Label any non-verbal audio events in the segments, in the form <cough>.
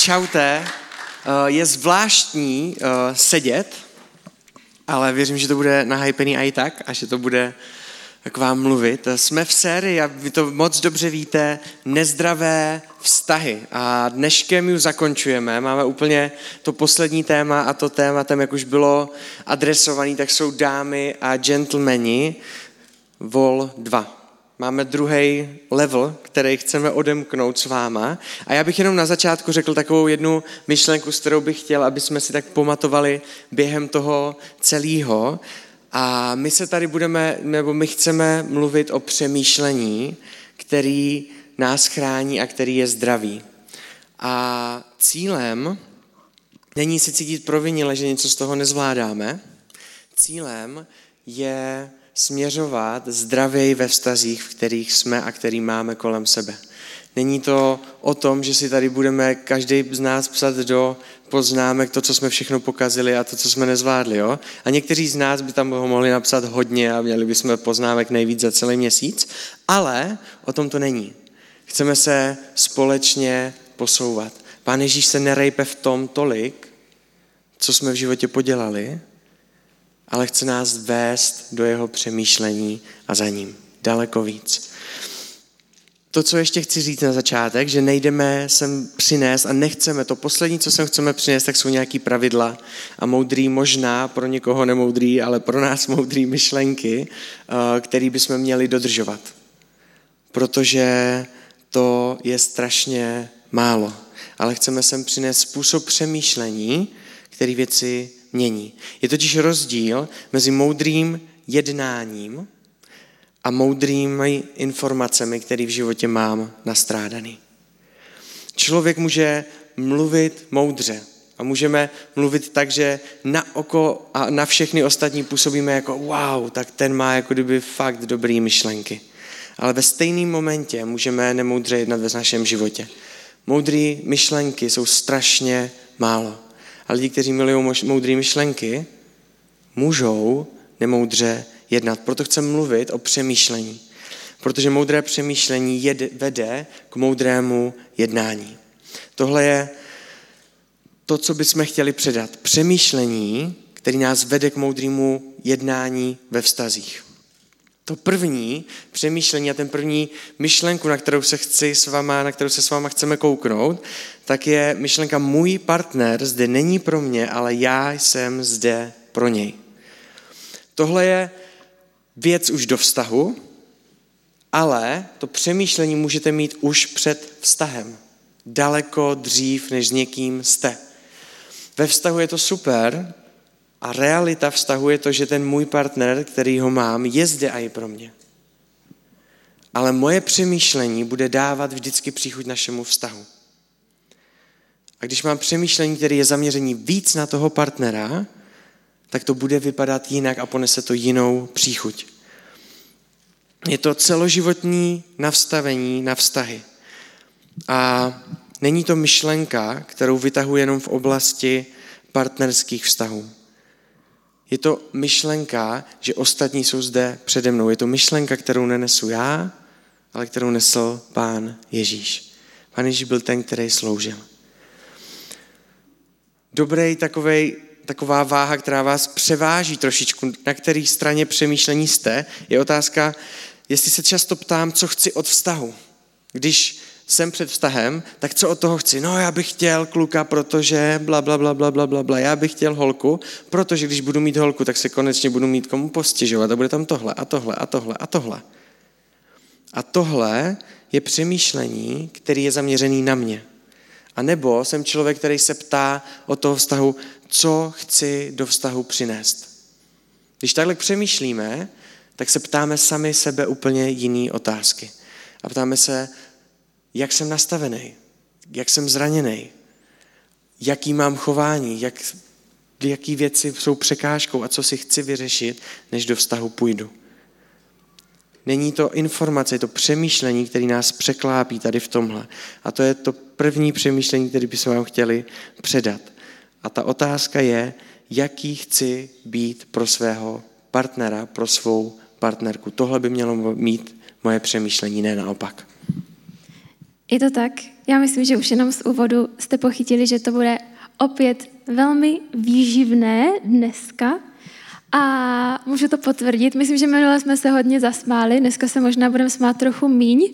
Čaute. Eh, je zvláštní eh, sedět, ale věřím, že to bude nahypený i tak a že to bude k vám mluvit. Jsme v sérii, a vy to moc dobře víte, nezdravé vztahy. A dneškem ji zakončujeme. Máme úplně to poslední téma a to tématem, jak už bylo adresovaný, tak jsou dámy a gentlemani. Vol 2 máme druhý level, který chceme odemknout s váma. A já bych jenom na začátku řekl takovou jednu myšlenku, s kterou bych chtěl, aby jsme si tak pomatovali během toho celého. A my se tady budeme, nebo my chceme mluvit o přemýšlení, který nás chrání a který je zdravý. A cílem není si cítit provinile, že něco z toho nezvládáme. Cílem je směřovat zdravěji ve vztazích, v kterých jsme a který máme kolem sebe. Není to o tom, že si tady budeme každý z nás psat do poznámek to, co jsme všechno pokazili a to, co jsme nezvládli. Jo? A někteří z nás by tam ho mohli napsat hodně a měli bychom poznámek nejvíc za celý měsíc, ale o tom to není. Chceme se společně posouvat. Pán Ježíš se nerejpe v tom tolik, co jsme v životě podělali, ale chce nás vést do jeho přemýšlení a za ním. Daleko víc. To, co ještě chci říct na začátek, že nejdeme sem přinést a nechceme, to poslední, co sem chceme přinést, tak jsou nějaký pravidla a moudrý možná, pro někoho nemoudrý, ale pro nás moudrý myšlenky, eh, který bychom měli dodržovat. Protože to je strašně málo. Ale chceme sem přinést způsob přemýšlení, který věci mění. Je totiž rozdíl mezi moudrým jednáním a moudrými informacemi, které v životě mám nastrádaný. Člověk může mluvit moudře a můžeme mluvit tak, že na oko a na všechny ostatní působíme jako wow, tak ten má jako kdyby fakt dobrý myšlenky. Ale ve stejném momentě můžeme nemoudře jednat ve našem životě. Moudré myšlenky jsou strašně málo. A lidi, kteří milují moudré myšlenky, můžou nemoudře jednat. Proto chcem mluvit o přemýšlení. Protože moudré přemýšlení jed, vede k moudrému jednání. Tohle je to, co bychom chtěli předat. Přemýšlení, který nás vede k moudrému jednání ve vztazích. To první přemýšlení a ten první myšlenku, na kterou se chci s váma, na kterou se s váma chceme kouknout, tak je myšlenka můj partner zde není pro mě, ale já jsem zde pro něj. Tohle je věc už do vztahu, ale to přemýšlení můžete mít už před vztahem. Daleko dřív, než s někým jste. Ve vztahu je to super, a realita vztahu je to, že ten můj partner, který ho mám, je zde i pro mě. Ale moje přemýšlení bude dávat vždycky příchuť našemu vztahu. A když mám přemýšlení, které je zaměření víc na toho partnera, tak to bude vypadat jinak a ponese to jinou příchuť. Je to celoživotní navstavení na vztahy. A není to myšlenka, kterou vytahuji jenom v oblasti partnerských vztahů. Je to myšlenka, že ostatní jsou zde přede mnou. Je to myšlenka, kterou nenesu já, ale kterou nesl pán Ježíš. Pán Ježíš byl ten, který sloužil. Dobrý takovej, taková váha, která vás převáží trošičku, na které straně přemýšlení jste, je otázka, jestli se často ptám, co chci od vztahu. Když jsem před vztahem, tak co od toho chci? No, já bych chtěl kluka, protože bla, bla, bla, bla, bla, bla, bla. Já bych chtěl holku, protože když budu mít holku, tak se konečně budu mít komu postěžovat a bude tam tohle a tohle a tohle a tohle. A tohle je přemýšlení, který je zaměřený na mě. A nebo jsem člověk, který se ptá o toho vztahu, co chci do vztahu přinést. Když takhle přemýšlíme, tak se ptáme sami sebe úplně jiný otázky. A ptáme se, jak jsem nastavený, jak jsem zraněný, jaký mám chování, jak, jaký věci jsou překážkou a co si chci vyřešit, než do vztahu půjdu. Není to informace, je to přemýšlení, který nás překlápí tady v tomhle. A to je to první přemýšlení, které bychom vám chtěli předat. A ta otázka je, jaký chci být pro svého partnera, pro svou partnerku. Tohle by mělo mít moje přemýšlení, ne naopak. Je to tak. Já myslím, že už jenom z úvodu jste pochytili, že to bude opět velmi výživné dneska. A můžu to potvrdit. Myslím, že minule jsme se hodně zasmáli, dneska se možná budeme smát trochu míň.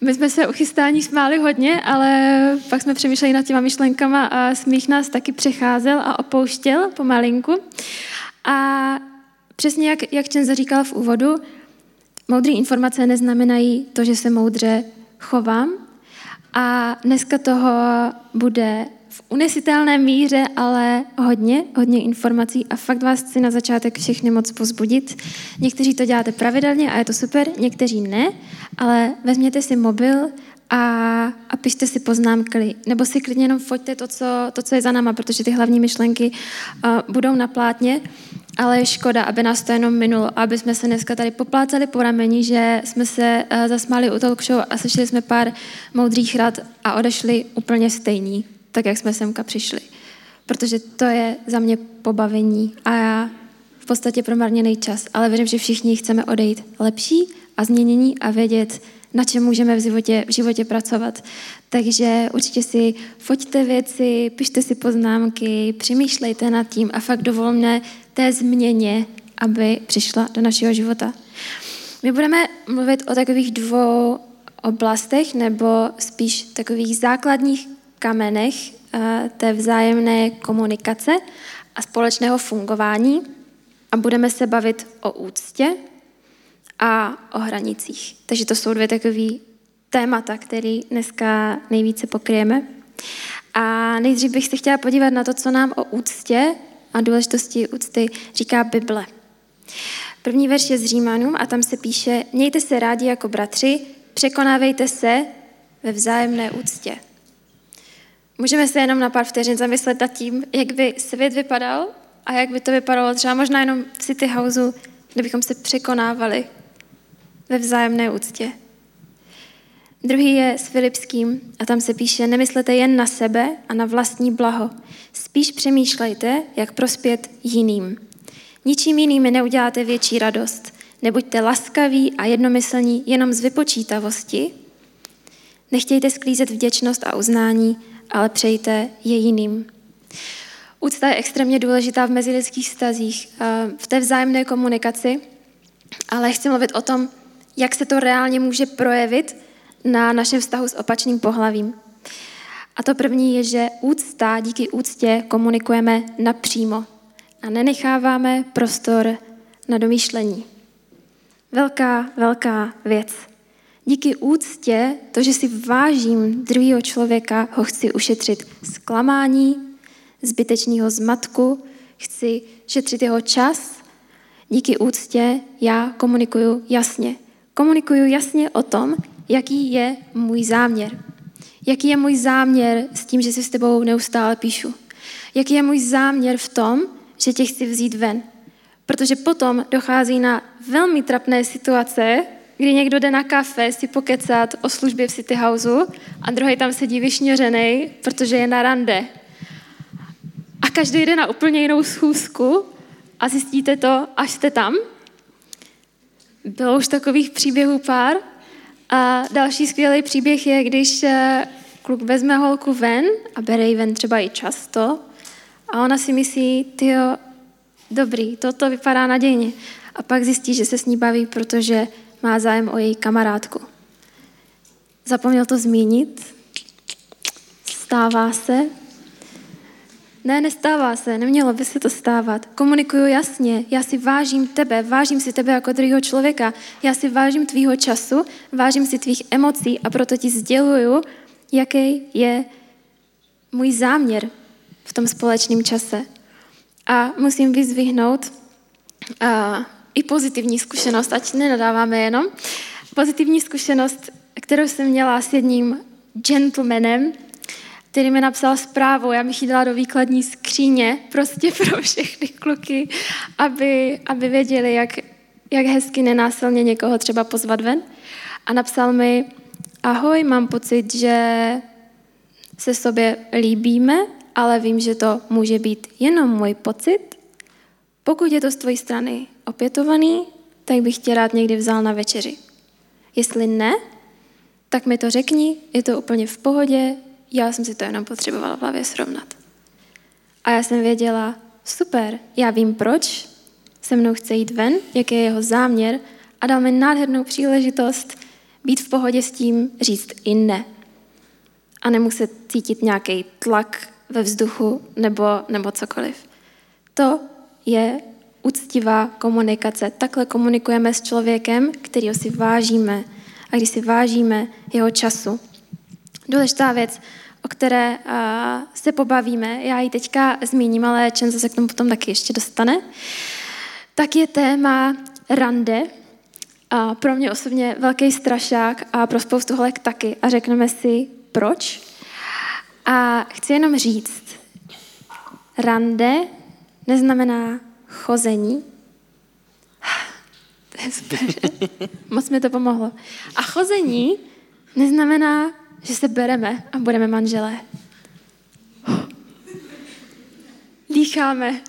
My jsme se u chystání smáli hodně, ale pak jsme přemýšleli nad těma myšlenkama a smích nás taky přecházel a opouštěl pomalinku. A přesně jak, jak Čenza říkal v úvodu, moudré informace neznamenají to, že se moudře chovám. A dneska toho bude v unesitelné míře, ale hodně, hodně informací. A fakt vás chci na začátek všechny moc pozbudit. Někteří to děláte pravidelně a je to super, někteří ne, ale vezměte si mobil a, a pište si poznámky, nebo si klidně jenom foťte to, co, to, co je za náma, protože ty hlavní myšlenky uh, budou na plátně, ale je škoda, aby nás to jenom minulo, aby jsme se dneska tady poplácali po rameni, že jsme se uh, zasmáli u talk show a slyšeli jsme pár moudrých rad a odešli úplně stejní tak jak jsme semka přišli. Protože to je za mě pobavení a já v podstatě promarněný čas, ale věřím, že všichni chceme odejít lepší a změnění a vědět, na čem můžeme v životě, v životě pracovat. Takže určitě si foťte věci, pište si poznámky, přemýšlejte nad tím a fakt dovolme té změně, aby přišla do našeho života. My budeme mluvit o takových dvou oblastech, nebo spíš takových základních kamenech eh, té vzájemné komunikace a společného fungování a budeme se bavit o úctě a o hranicích. Takže to jsou dvě takové témata, které dneska nejvíce pokryjeme. A nejdřív bych se chtěla podívat na to, co nám o úctě a důležitosti úcty říká Bible. První verš je z Římanům a tam se píše, mějte se rádi jako bratři, překonávejte se ve vzájemné úctě. Můžeme se jenom na pár vteřin zamyslet nad tím, jak by svět vypadal a jak by to vypadalo třeba možná jenom v City Houseu, kdybychom se překonávali ve vzájemné úctě. Druhý je s Filipským a tam se píše, nemyslete jen na sebe a na vlastní blaho. Spíš přemýšlejte, jak prospět jiným. Ničím jiným neuděláte větší radost. Nebuďte laskaví a jednomyslní jenom z vypočítavosti. Nechtějte sklízet vděčnost a uznání, ale přejte je jiným. Úcta je extrémně důležitá v mezilidských stazích, eh, v té vzájemné komunikaci, ale chci mluvit o tom, jak se to reálně může projevit na našem vztahu s opačným pohlavím. A to první je, že úcta, díky úctě komunikujeme napřímo a nenecháváme prostor na domýšlení. Velká, velká věc. Díky úctě, to, že si vážím druhého člověka, ho chci ušetřit zklamání, zbytečného zmatku, chci šetřit jeho čas. Díky úctě já komunikuju jasně. Komunikuju jasně o tom, jaký je můj záměr. Jaký je můj záměr s tím, že si s tebou neustále píšu. Jaký je můj záměr v tom, že tě chci vzít ven. Protože potom dochází na velmi trapné situace, kdy někdo jde na kafe si pokecat o službě v City Houseu a druhý tam sedí vyšněřený, protože je na rande. A každý jde na úplně jinou schůzku a zjistíte to, až jste tam. Bylo už takových příběhů pár. A další skvělý příběh je, když eh, kluk vezme holku ven a bere ji ven třeba i často a ona si myslí, ty dobrý, toto vypadá nadějně. A pak zjistí, že se s ní baví, protože má zájem o její kamarádku. Zapomněl to zmínit? Stává se? Ne, nestává se, nemělo by se to stávat. Komunikuju jasně, já si vážím tebe, vážím si tebe jako druhého člověka, já si vážím tvýho času, vážím si tvých emocí a proto ti sděluju, jaký je můj záměr v tom společném čase. A musím vyzvihnout uh, i pozitivní zkušenost, ať nenadáváme jenom. Pozitivní zkušenost, kterou jsem měla s jedním gentlemanem, který mi napsal zprávu, já bych ji dala do výkladní skříně, prostě <laughs> pro všechny kluky, aby, aby věděli, jak, jak hezky nenásilně někoho třeba pozvat ven. A napsal mi, ahoj, mám pocit, že se sobě líbíme, ale vím, že to může být jenom můj pocit. Pokud je to z tvojí strany opětovaný, tak bych tě rád někdy vzal na večeři. Jestli ne, tak mi to řekni, je to úplně v pohodě, já jsem si to jenom potřebovala v hlavě srovnat. A já jsem věděla, super, já vím proč, se mnou chce jít ven, jaký je jeho záměr a dal mi nádhernou příležitost být v pohodě s tím, říct i ne. A nemuset cítit nějaký tlak ve vzduchu nebo, nebo cokoliv. To je úctivá komunikace. Takhle komunikujeme s člověkem, kterýho si vážíme a když si vážíme jeho času. Důležitá věc, o které uh, se pobavíme, já ji teďka zmíním, ale Čenzo se k tomu potom taky ještě dostane, tak je téma rande. A pro mě osobně velký strašák a pro spoustu holek taky. A řekneme si, proč. A chci jenom říct, rande neznamená chození. <laughs> To je super. <laughs> Moc mi to pomohlo. A chození neznamená, že se bereme a budeme manželé. Dýcháme.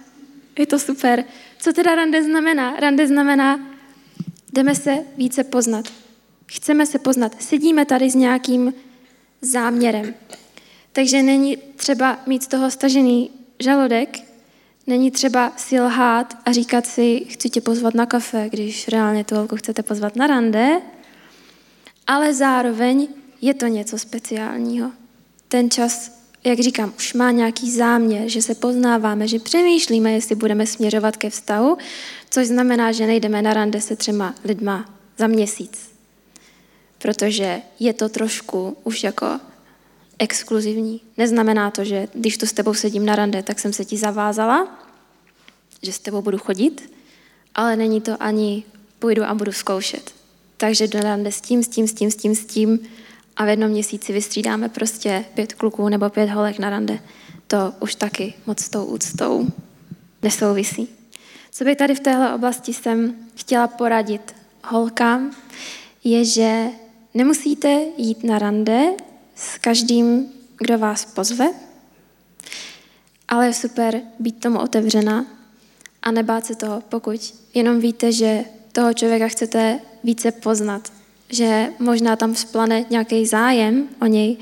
Je to super. Co teda rande znamená? Rande znamená, jdeme se více poznat. Chceme se poznat. Sedíme tady s nějakým záměrem. Takže není třeba mít z toho stažený žaludek, není třeba si lhát a říkat si, chci tě pozvat na kafe, když reálně tu chcete pozvat na rande, ale zároveň je to něco speciálního. Ten čas, jak říkám, už má nějaký záměr, že se poznáváme, že přemýšlíme, jestli budeme směřovat ke vztahu, což znamená, že nejdeme na rande se třema lidma za měsíc. Protože je to trošku už jako exkluzivní. Neznamená to, že když tu s tebou sedím na rande, tak jsem se ti zavázala, že s tebou budu chodit, ale není to ani půjdu a budu zkoušet. Takže do rande s tím, s tím, s tím, s tím, s tím a v jednom měsíci vystřídáme prostě pět kluků nebo pět holek na rande. To už taky moc s tou úctou nesouvisí. Co bych tady v téhle oblasti jsem chtěla poradit holkám, je, že nemusíte jít na rande s každým, kdo vás pozve, ale je super být tomu otevřena a nebát se toho, pokud jenom víte, že toho člověka chcete více poznat, že možná tam vzplane nějaký zájem o něj,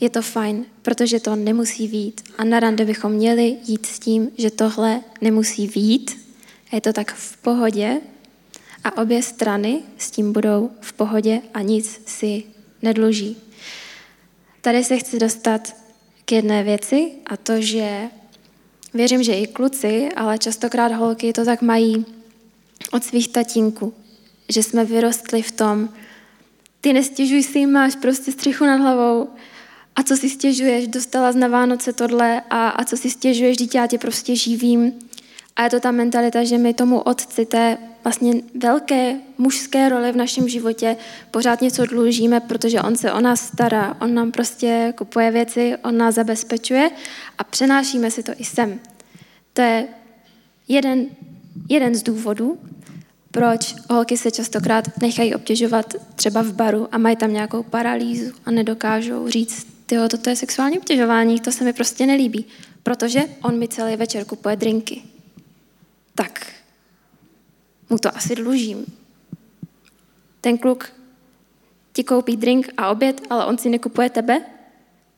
je to fajn, protože to nemusí vít. A na rande bychom měli jít s tím, že tohle nemusí. A je to tak v pohodě a obě strany s tím budou v pohodě a nic si nedluží. Tady se chci dostat k jedné věci a to, že věřím, že i kluci, ale častokrát holky to tak mají od svých tatínků, že jsme vyrostli v tom, ty nestěžuj si, máš prostě střechu nad hlavou a co si stěžuješ, dostala z na Vánoce tohle a, a co si stěžuješ, dítě, já tě prostě živím. A je to ta mentalita, že my tomu otci té vlastně velké mužské role v našem životě pořád něco dlužíme, protože on se o nás stará, on nám prostě kupuje věci, on nás zabezpečuje a přenášíme si to i sem. To je jeden, jeden z důvodů, proč holky se častokrát nechají obtěžovat třeba v baru a mají tam nějakou paralýzu a nedokážou říct, tyjo, toto je sexuální obtěžování, to se mi prostě nelíbí, protože on mi celý večer kupuje drinky. Tak mu to asi dlužím. Ten kluk ti koupí drink a oběd, ale on si nekupuje tebe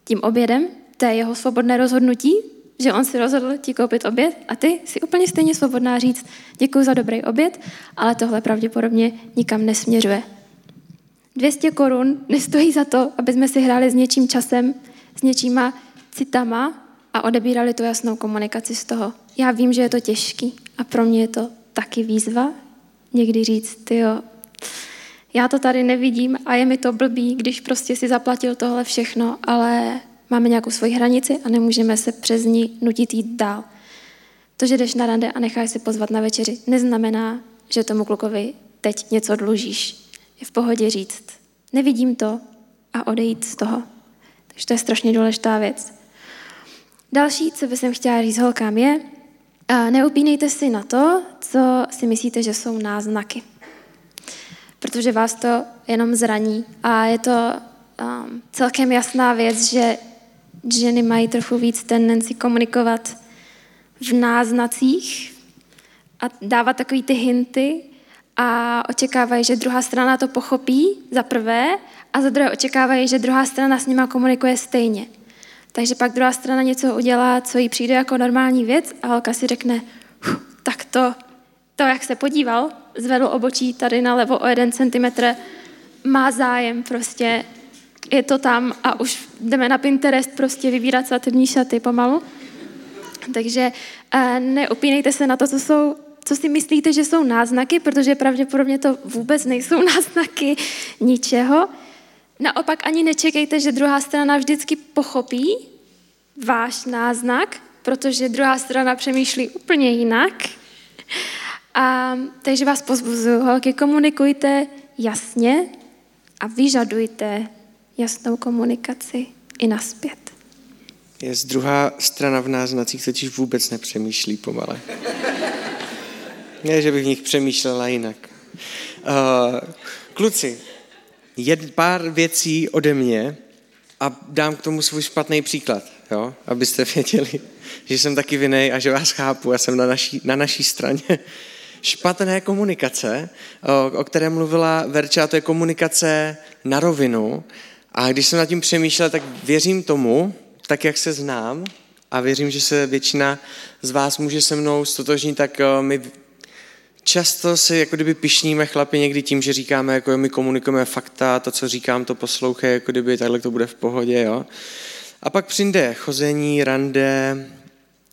tím obědem, to je jeho svobodné rozhodnutí, že on si rozhodl ti koupit oběd a ty si úplně stejně svobodná říct děkuji za dobrý oběd, ale tohle pravděpodobně nikam nesměřuje. 200 korun nestojí za to, aby jsme si hráli s něčím časem, s něčíma citama a odebírali tu jasnou komunikaci z toho. Já vím, že je to těžký a pro mě je to taky výzva někdy říct, ty jo, já to tady nevidím a je mi to blbý, když prostě si zaplatil tohle všechno, ale máme nějakou svoji hranici a nemůžeme se přes ní nutit jít dál. To, že jdeš na rande a necháš se pozvat na večeři, neznamená, že tomu klukovi teď něco dlužíš. Je v pohodě říct, nevidím to a odejít z toho. Takže to je strašně důležitá věc. Další, co bych chtěla říct holkám, je, neupínejte si na to, co si myslíte, že jsou náznaky. Protože vás to jenom zraní. A je to um, celkem jasná věc, že ženy mají trochu víc tendenci komunikovat v náznacích a dávat takový ty hinty a očekávají, že druhá strana to pochopí za prvé a za druhé očekávají, že druhá strana s nima komunikuje stejně. Takže pak druhá strana něco udělá, co jí přijde jako normální věc a holka si řekne, tak to, to, jak se podíval, zvedl obočí tady na levo o jeden centimetr, má zájem prostě, je to tam a už jdeme na Pinterest prostě vybírat svatební šaty pomalu. Takže uh, neupínejte se na to, co jsou co si myslíte, že jsou náznaky, protože pravděpodobně to vůbec nejsou <laughs> náznaky ničeho. Naopak ani nečekejte, že druhá strana vždycky pochopí váš náznak, protože druhá strana přemýšlí úplně jinak. A, takže vás pozbuzuju, holky, komunikujte jasně a vyžadujte jasnou komunikaci i naspět. Je druhá strana v náznacích totiž vůbec nepřemýšlí pomale. Ne, že bych v nich přemýšlela jinak. Uh, kluci, jed, pár věcí ode mě a dám k tomu svůj špatný příklad, jo? abyste <laughs> věděli, že jsem taky vinej a že vás chápu a jsem na naší, na naší straně. Špatné komunikace, o, o které mluvila Verča, to je komunikace na rovinu. A když jsem nad tím přemýšlel, tak věřím tomu, tak jak se znám, a věřím, že se většina z vás může se mnou stotožnit, tak my často si jako kdyby pišníme chlapi někdy tím, že říkáme, jako my komunikujeme fakta, to, co říkám, to poslouchej, jako kdyby takhle to bude v pohodě, jo. A pak přijde chození, rande,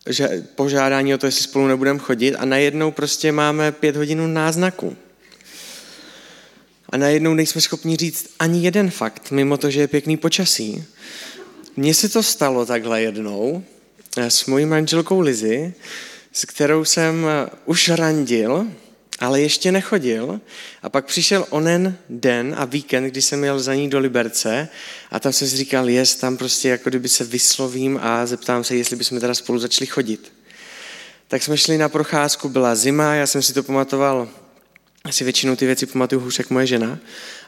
že požádání o to, jestli spolu nebudeme chodit a najednou prostě máme pět hodin náznaku. A najednou nejsme schopni říct ani jeden fakt, mimo to, že je pěkný počasí. Mně se to stalo takhle jednou eh, s mojí manželkou Lizy, s kterou jsem eh, už randil, ale ještě nechodil. A pak přišel onen den a víkend, kdy jsem jel za ní do Liberce a tam jsem si říkal, jest, tam prostě jako kdyby se vyslovím a zeptám se, jestli bychom teda spolu začali chodit. Tak jsme šli na procházku, byla zima, já jsem si to pamatoval, asi většinou ty věci pamatuju hůř jak moje žena.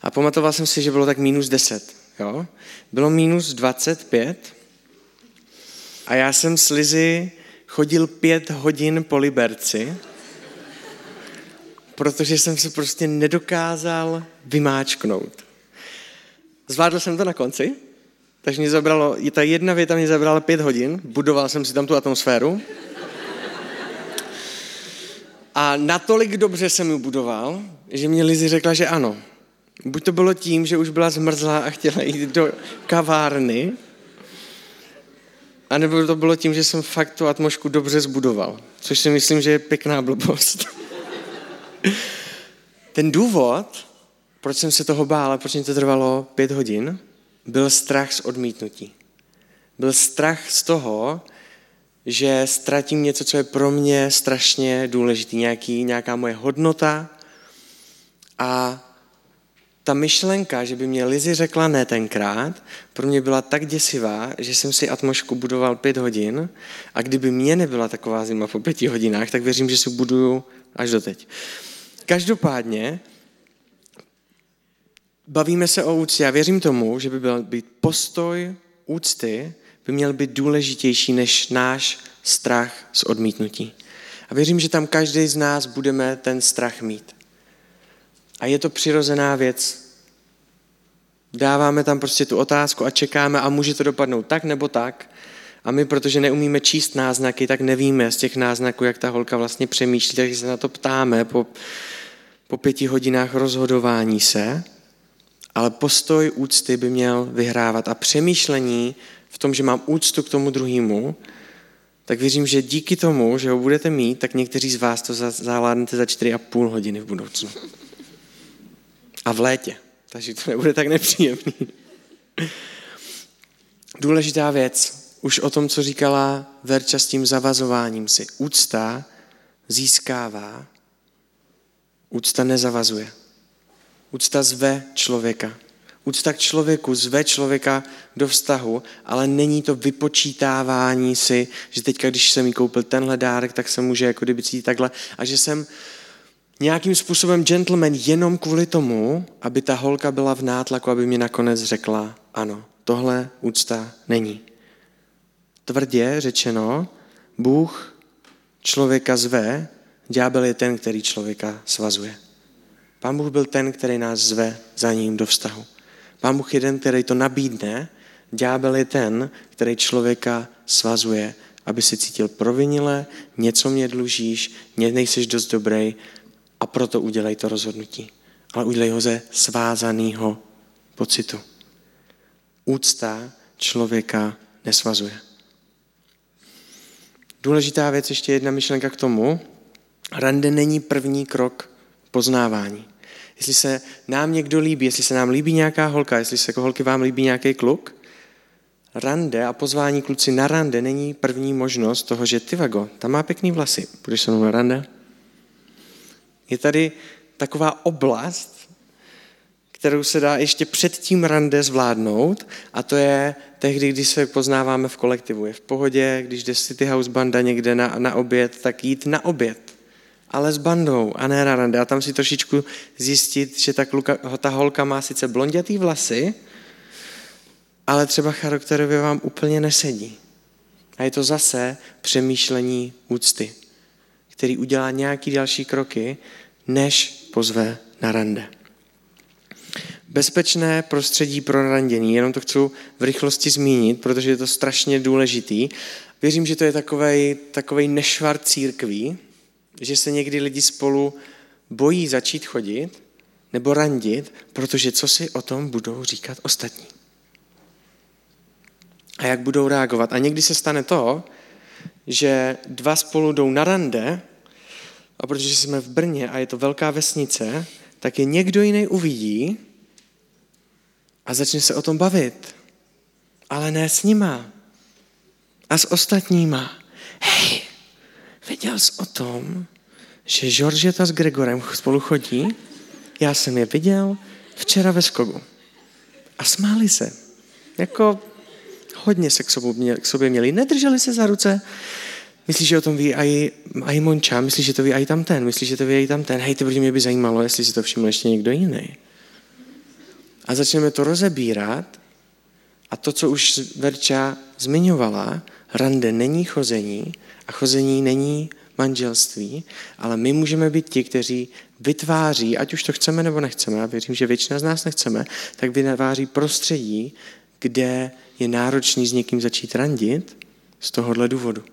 A pamatoval jsem si, že bylo tak minus 10. Jo? Bylo minus 25 a já jsem s Lizy chodil pět hodin po Liberci, protože jsem se prostě nedokázal vymáčknout. Zvládl jsem to na konci, takže mě zabralo, ta jedna věta mě zabrala pět hodin, budoval jsem si tam tu atmosféru. A natolik dobře jsem ji budoval, že mě Lizy řekla, že ano. Buď to bylo tím, že už byla zmrzlá a chtěla jít do kavárny, a nebo to bylo tím, že jsem fakt tu atmosféru dobře zbudoval, což si myslím, že je pěkná blbost. <laughs> Ten důvod, proč jsem se toho bál a proč mi to trvalo pět hodin, byl strach z odmítnutí. Byl strach z toho, že ztratím něco, co je pro mě strašně důležitý, nějaký, nějaká moje hodnota. A ta myšlenka, že by mě Lizy řekla ne tenkrát, pro mě byla tak děsivá, že jsem si atmošku budoval pět hodin a kdyby mě nebyla taková zima po pěti hodinách, tak věřím, že si buduju až do teď. Každopádně bavíme se o úctě. Já věřím tomu, že by byl být postoj úcty by měl být důležitější než náš strach z odmítnutí. A věřím, že tam každý z nás budeme ten strach mít. A je to přirozená věc. Dáváme tam prostě tu otázku a čekáme a může to dopadnout tak nebo tak. A my, protože neumíme číst náznaky, tak nevíme z těch náznaků, jak ta holka vlastně přemýšlí, takže se na to ptáme po, po pěti hodinách rozhodování se, ale postoj úcty by měl vyhrávat a přemýšlení v tom, že mám úctu k tomu druhému, tak věřím, že díky tomu, že ho budete mít, tak někteří z vás to zavládnete za 4,5 hodiny v budoucnu. A v létě. Takže to nebude tak nepříjemný. Důležitá věc už o tom, co říkala Verča s tím zavazováním si. Úcta získává, úcta nezavazuje. Úcta zve člověka. Úcta k člověku zve člověka do vztahu, ale není to vypočítávání si, že teďka, když jsem jí koupil tenhle dárek, tak se může jako kdyby cítit takhle a že jsem nějakým způsobem gentleman jenom kvůli tomu, aby ta holka byla v nátlaku, aby mi nakonec řekla ano, tohle úcta není tvrdě řečeno, Bůh člověka zve, ďábel je ten, který člověka svazuje. Pán Bůh byl ten, který nás zve za ním do vztahu. Pán Bůh je ten, který to nabídne, ďábel je ten, který člověka svazuje, aby si cítil provinile, něco mě dlužíš, nejseš dost dobrý a proto udělej to rozhodnutí. Ale udělej ho ze svázaného pocitu. Úcta člověka nesvazuje. Důležitá věc, ještě jedna myšlenka k tomu. Rande není první krok poznávání. Jestli se nám někdo líbí, jestli se nám líbí nějaká holka, jestli se jako holky vám líbí nějaký kluk, rande a pozvání kluci na rande není první možnost toho, že ty vago, tam má pěkný vlasy, budeš se mnou na rande? Je tady taková oblast, kterou se dá ještě před tím rande zvládnout a to je tehdy, když se poznáváme v kolektivu. Je v pohodě, když jde City House banda někde na, na oběd, tak jít na oběd. Ale s bandou a ne na rande. A tam si trošičku zjistit, že ta, kluka, ta holka má sice blondětý vlasy, ale třeba charakterově vám úplně nesedí. A je to zase přemýšlení úcty, který udělá nějaký další kroky, než pozve na rande. Bezpečné prostředí pro randění, jenom to chci v rychlosti zmínit, protože je to strašně důležitý. Věřím, že to je takovej, takovej nešvar církví, že se někdy lidi spolu bojí začít chodit nebo randit, protože co si o tom budou říkat ostatní. A jak budou reagovat. A někdy se stane to, že dva spolu jdou na rande, a protože jsme v Brně a je to velká vesnice, tak je někdo jiný uvidí a začne se o tom bavit. Ale ne s nima. A s ostatníma. Hej, věděl jsi o tom, že Georgeta s Gregorem spolu chodí? Já jsem je viděl včera ve Skogu. A smáli se. Jako hodně se k sobě, k sobě měli. Nedrželi se za ruce. Myslíš, že o tom ví i, Monča? Myslíš, že to ví i tam ten? Myslíš, že to ví i tam ten? Hej, to mě by zajímalo, jestli si to všiml ještě někdo jiný a začneme to rozebírat a to, co už Verča zmiňovala, rande není chození a chození není manželství, ale my můžeme být ti, kteří vytváří, ať už to chceme nebo nechceme, a věřím, že většina z nás nechceme, tak vytváří prostředí, kde je náročný s někým začít randit z tohohle důvodu.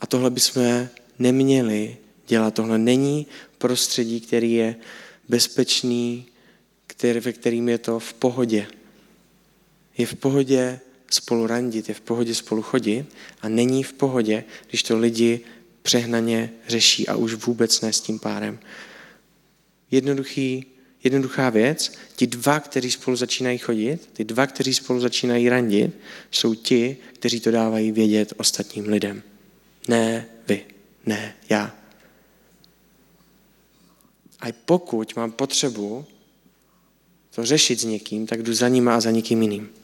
A tohle bychom neměli dělat. Tohle není prostředí, který je bezpečný, který, ve kterým je to v pohodě. Je v pohodě spolu randit, je v pohodě spolu chodit a není v pohodě, když to lidi přehnaně řeší a už vůbec ne s tím párem. Jednoduchý, jednoduchá věc, ti dva, kteří spolu začínají chodit, ty dva, kteří spolu začínají randit, jsou ti, kteří to dávají vědět ostatním lidem. Ne vy, ne já. A pokud mám potřebu to řešit s někým, tak jdu za ním a za někým jiným.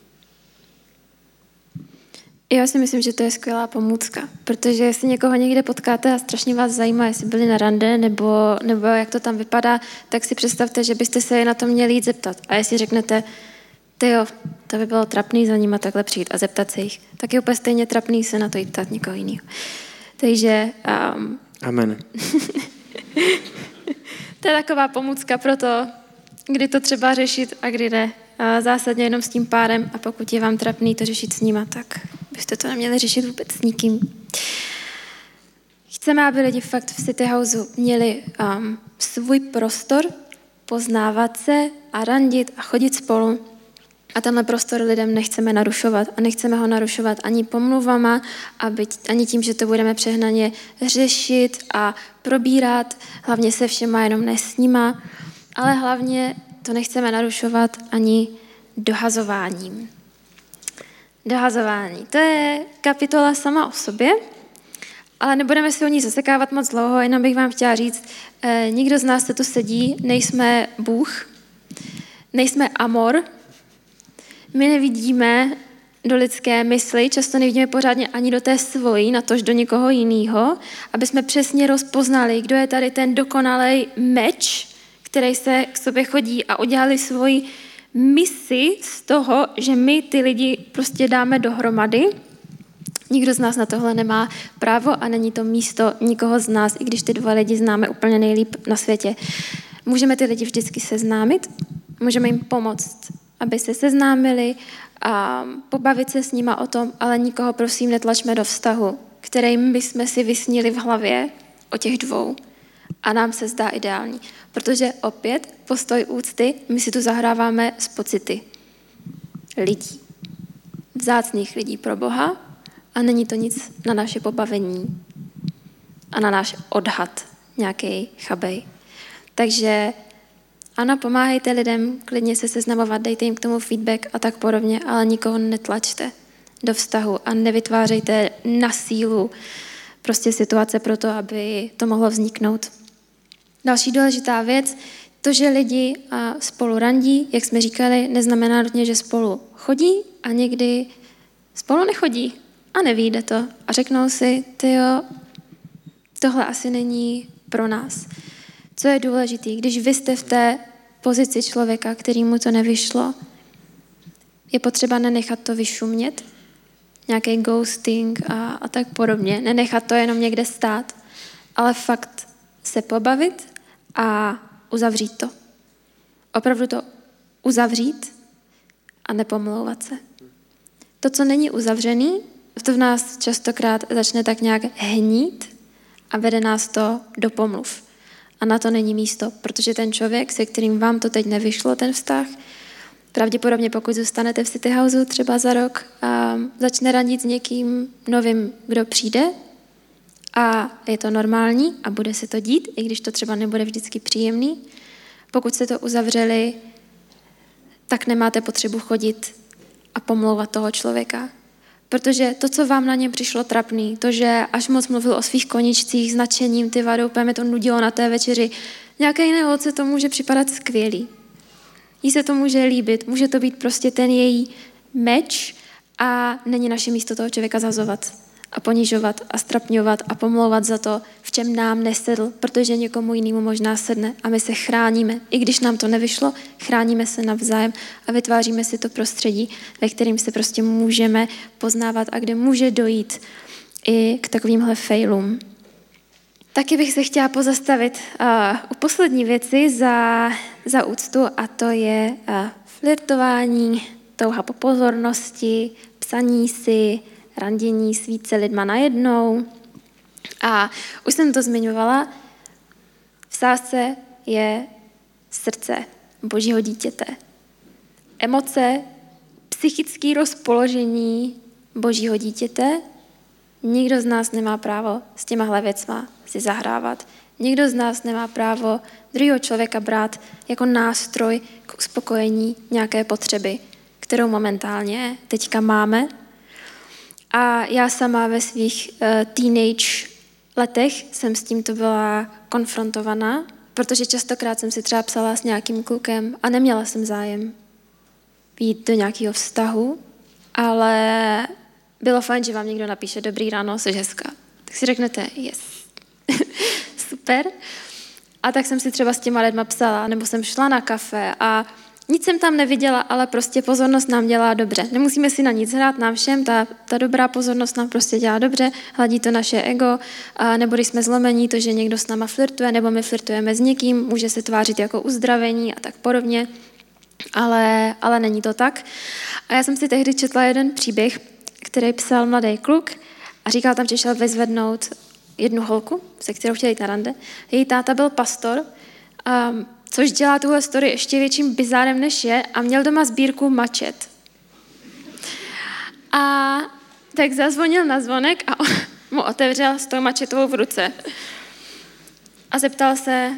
Já si myslím, že to je skvělá pomůcka, protože jestli někoho někde potkáte a strašně vás zajímá, jestli byli na rande nebo, nebo jak to tam vypadá, tak si představte, že byste se je na to měli jít zeptat. A jestli řeknete, ty jo, to by bylo trapný za nima takhle přijít a zeptat se jich, tak je úplně stejně trapný se na to jít ptat někoho jiného. Takže... Um, Amen. <laughs> to je taková pomůcka pro to, kdy to třeba řešit a kdy ne. A zásadně jenom s tím párem a pokud je vám trapný to řešit s nima, tak byste to neměli řešit vůbec s nikým. Chceme, aby lidi fakt v City Houseu měli um, svůj prostor, poznávat se a randit a chodit spolu. A tenhle prostor lidem nechceme narušovat. A nechceme ho narušovat ani pomluvama, aby, ani tím, že to budeme přehnaně řešit a probírat, hlavně se všema, jenom ne s nima ale hlavně to nechceme narušovat ani dohazováním. Dohazování. To je kapitola sama o sobě, ale nebudeme si o ní zasekávat moc dlouho, jenom bych vám chtěla říct, eh, nikdo z nás, co tu sedí, nejsme Bůh, nejsme Amor, my nevidíme do lidské mysli, často nevidíme pořádně ani do té svojí, natož do někoho jiného, aby jsme přesně rozpoznali, kdo je tady ten dokonalý meč, které se k sobě chodí a udělali svoji misi z toho, že my ty lidi prostě dáme dohromady. Nikdo z nás na tohle nemá právo a není to místo nikoho z nás, i když ty dva lidi známe úplně nejlíp na světě. můžeme ty lidi vždycky seznámit, můžeme jim pomoct, aby se seznámili a pobavit se s nima o tom, ale nikoho prosím netlačme do vztahu, kterým bychom si vysnili v hlavě o těch dvou. A nám se zdá ideální. Protože opět postoj úcty, my si tu zahráváme s pocity lidí. Vzácných lidí pro Boha a není to nic na naše pobavení a na náš odhad nějaký chabej. Takže ano, pomáhejte lidem, klidně se seznamovat, dejte jim k tomu feedback a tak podobně, ale nikoho netlačte do vztahu a nevytvářejte na sílu prostě situace pro to, aby to mohlo vzniknout. Další důležitá věc, to, že lidi spolu randí, jak jsme říkali, neznamená nutně, že spolu chodí a někdy spolu nechodí a nevíde to a řeknou si, ty jo, tohle asi není pro nás. Co je důležité, když vy jste v té pozici člověka, kterýmu to nevyšlo, je potřeba nenechat to vyšumět, nějaký ghosting a, a tak podobně, nenechat to jenom někde stát, ale fakt se pobavit a uzavřít to. Opravdu to uzavřít a nepomlouvat se. To, co není uzavřený, to v nás častokrát začne tak nějak hnít a vede nás to do pomluv. A na to není místo, protože ten člověk, se kterým vám to teď nevyšlo, ten vztah, pravděpodobně pokud zůstanete v City Houseu třeba za rok, a začne radit s někým novým, kdo přijde a je to normální a bude se to dít, i když to třeba nebude vždycky příjemný. Pokud jste to uzavřeli, tak nemáte potřebu chodit a pomlouvat toho člověka. Protože to, co vám na něm přišlo trapný, to, že až moc mluvil o svých koničcích, značením, ty vado, úplně to nudilo na té večeři, nějaké jiné holce to může připadat skvělý. Jí se to může líbit, může to být prostě ten její meč a není naše místo toho člověka zazovat a ponižovat a strapňovat a pomlouvat za to, v čem nám nesedl, protože někomu jinému možná sedne a my se chráníme. I když nám to nevyšlo, chráníme se navzájem a vytváříme si to prostředí, ve kterým se prostě můžeme poznávat a kde může dojít i k takovýmhle failům. Taky bych se chtěla pozastavit uh, u poslední věci za, za úctu a to je uh, flirtování, touha po pozornosti, psaní si, randění s více lidma najednou. A už jsem to zmiňovala, v sásce je srdce božího dítěte. Emoce, psychické rozpoložení božího dítěte. Nikdo z nás nemá právo s těmahle věcma si zahrávat. Nikdo z nás nemá právo druhého člověka brát jako nástroj k uspokojení nějaké potřeby, kterou momentálně teďka máme a já sama ve svých uh, teenage letech jsem s tímto byla konfrontovaná, protože častokrát jsem si třeba psala s nějakým klukem a neměla jsem zájem jít do nějakého vztahu, ale bylo fajn, že vám někdo napíše dobrý ráno, jsi hezká. Tak si řeknete, yes, <laughs> super. A tak jsem si třeba s těma lidma psala, nebo jsem šla na kafe a nic jsem tam neviděla, ale prostě pozornost nám dělá dobře. Nemusíme si na nic hrát, nám všem, ta, ta dobrá pozornost nám prostě dělá dobře, hladí to naše ego, a nebo když jsme zlomení, to, že někdo s náma flirtuje, nebo my flirtujeme s někým, může se tvářit jako uzdravení a tak podobně, ale, ale není to tak. A já jsem si tehdy četla jeden příběh, který psal mladý kluk a říkal tam, že šel vyzvednout jednu holku, se kterou chtěl jít na rande. Její táta byl pastor a což dělá tuhle story ještě větším bizárem, než je, a měl doma sbírku mačet. A tak zazvonil na zvonek a on <laughs> mu otevřel s tou mačetovou v ruce. A zeptal se,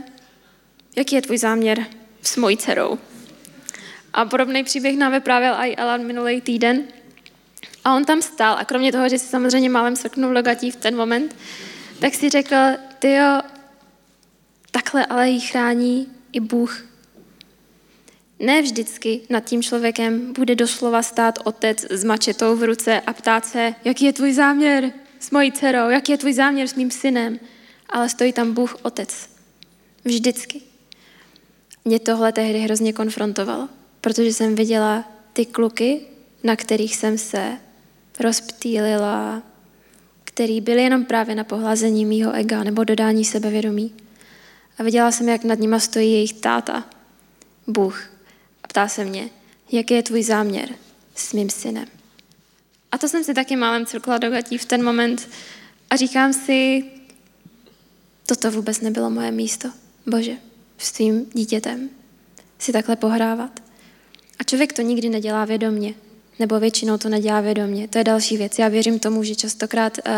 jaký je tvůj záměr s mojí dcerou. A podobný příběh nám vyprávěl i Alan minulý týden. A on tam stál a kromě toho, že si samozřejmě málem srknul do gatí v ten moment, tak si řekl, ty jo, takhle ale jí chrání i Bůh. Ne vždycky nad tím člověkem bude doslova stát otec s mačetou v ruce a ptát se, jaký je tvůj záměr s mojí dcerou, jaký je tvůj záměr s mým synem. Ale stojí tam Bůh otec. Vždycky. Mě tohle tehdy hrozně konfrontovalo, protože jsem viděla ty kluky, na kterých jsem se rozptýlila, který byly jenom právě na pohlazení mýho ega nebo dodání sebevědomí. A viděla jsem, jak nad nima stojí jejich táta, Bůh. A ptá se mě, jaký je tvůj záměr s mým synem. A to jsem si taky málem cirkla do gatí v ten moment a říkám si, toto vůbec nebylo moje místo. Bože, s tvým dítětem si takhle pohrávat. A člověk to nikdy nedělá vědomně, nebo většinou to nedělá vědomně. To je další věc. Já věřím tomu, že častokrát uh,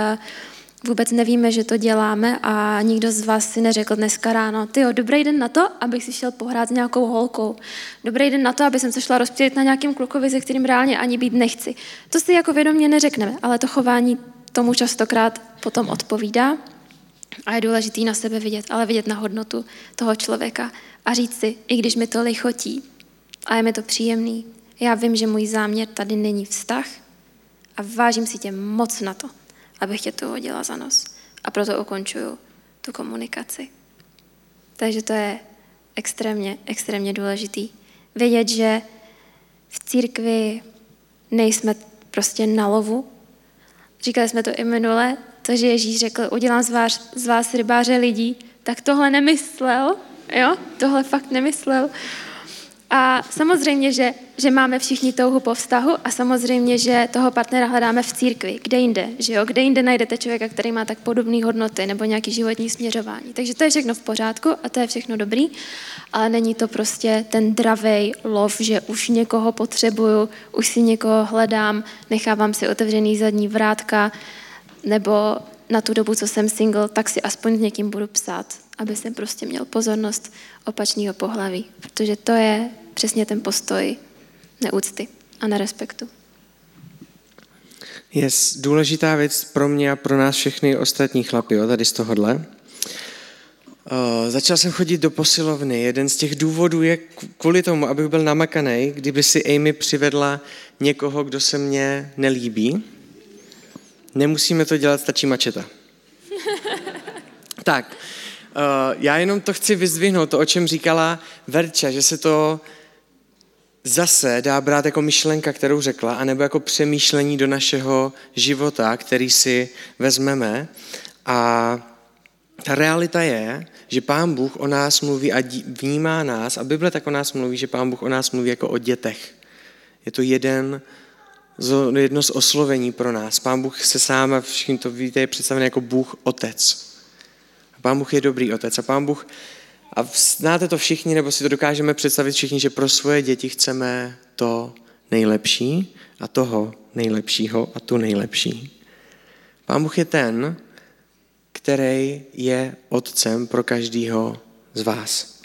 vůbec nevíme, že to děláme a nikdo z vás si neřekl dneska ráno, ty jo, dobrý den na to, abych si šel pohrát s nějakou holkou. Dobrý den na to, aby jsem se šla rozptýlit na nějakým klukovi, se kterým reálně ani být nechci. To si jako vědomě neřekneme, ale to chování tomu častokrát potom odpovídá a je důležitý na sebe vidět, ale vidět na hodnotu toho člověka a říct si, i když mi to lichotí a je mi to příjemný, já vím, že můj záměr tady není vztah a vážím si tě moc na to, abych tě to hodila za nos. A proto ukončuju tu komunikaci. Takže to je extrémně, extrémně důležitý. Vědět, že v církvi nejsme prostě na lovu. Říkali jsme to i minule, to, že Ježíš řekl, udělám z vás, z vás rybáře lidí, tak tohle nemyslel, jo? Tohle fakt nemyslel. A samozřejmě, že, že máme všichni touhu po vztahu a samozřejmě, že toho partnera hledáme v církvi. Kde jinde, že jo? Kde jinde najdete člověka, který má tak podobné hodnoty nebo nějaký životní směřování. Takže to je všechno v pořádku a to je všechno dobrý, ale není to prostě ten dravej lov, že už někoho potřebuju, už si někoho hledám, nechávám si otevřený zadní vrátka, nebo na tu dobu, co jsem single, tak si aspoň s někým budu psát, aby jsem prostě měl pozornost opačného pohlaví, protože to je přesně ten postoj neúcty a nerespektu. Je důležitá věc pro mě a pro nás všechny ostatní chlapy, jo, tady z tohohle. Uh, začal jsem chodit do posilovny. Jeden z těch důvodů je kvůli tomu, abych byl namakaný, kdyby si Amy přivedla někoho, kdo se mně nelíbí. Nemusíme to dělat, stačí mačeta. <laughs> tak, uh, já jenom to chci vyzdvihnout, to, o čem říkala Verča, že se to zase dá brát jako myšlenka, kterou řekla, anebo jako přemýšlení do našeho života, který si vezmeme. A ta realita je, že Pán Bůh o nás mluví a vnímá nás, a Bible tak o nás mluví, že Pán Bůh o nás mluví jako o dětech. Je to jeden jedno z oslovení pro nás. Pán Bůh se sám, a všichni to víte, je představený jako Bůh Otec. Pán Bůh je dobrý Otec a Pán Bůh a znáte to všichni, nebo si to dokážeme představit všichni, že pro svoje děti chceme to nejlepší a toho nejlepšího a tu nejlepší. Pán Bůh je ten, který je otcem pro každého z vás.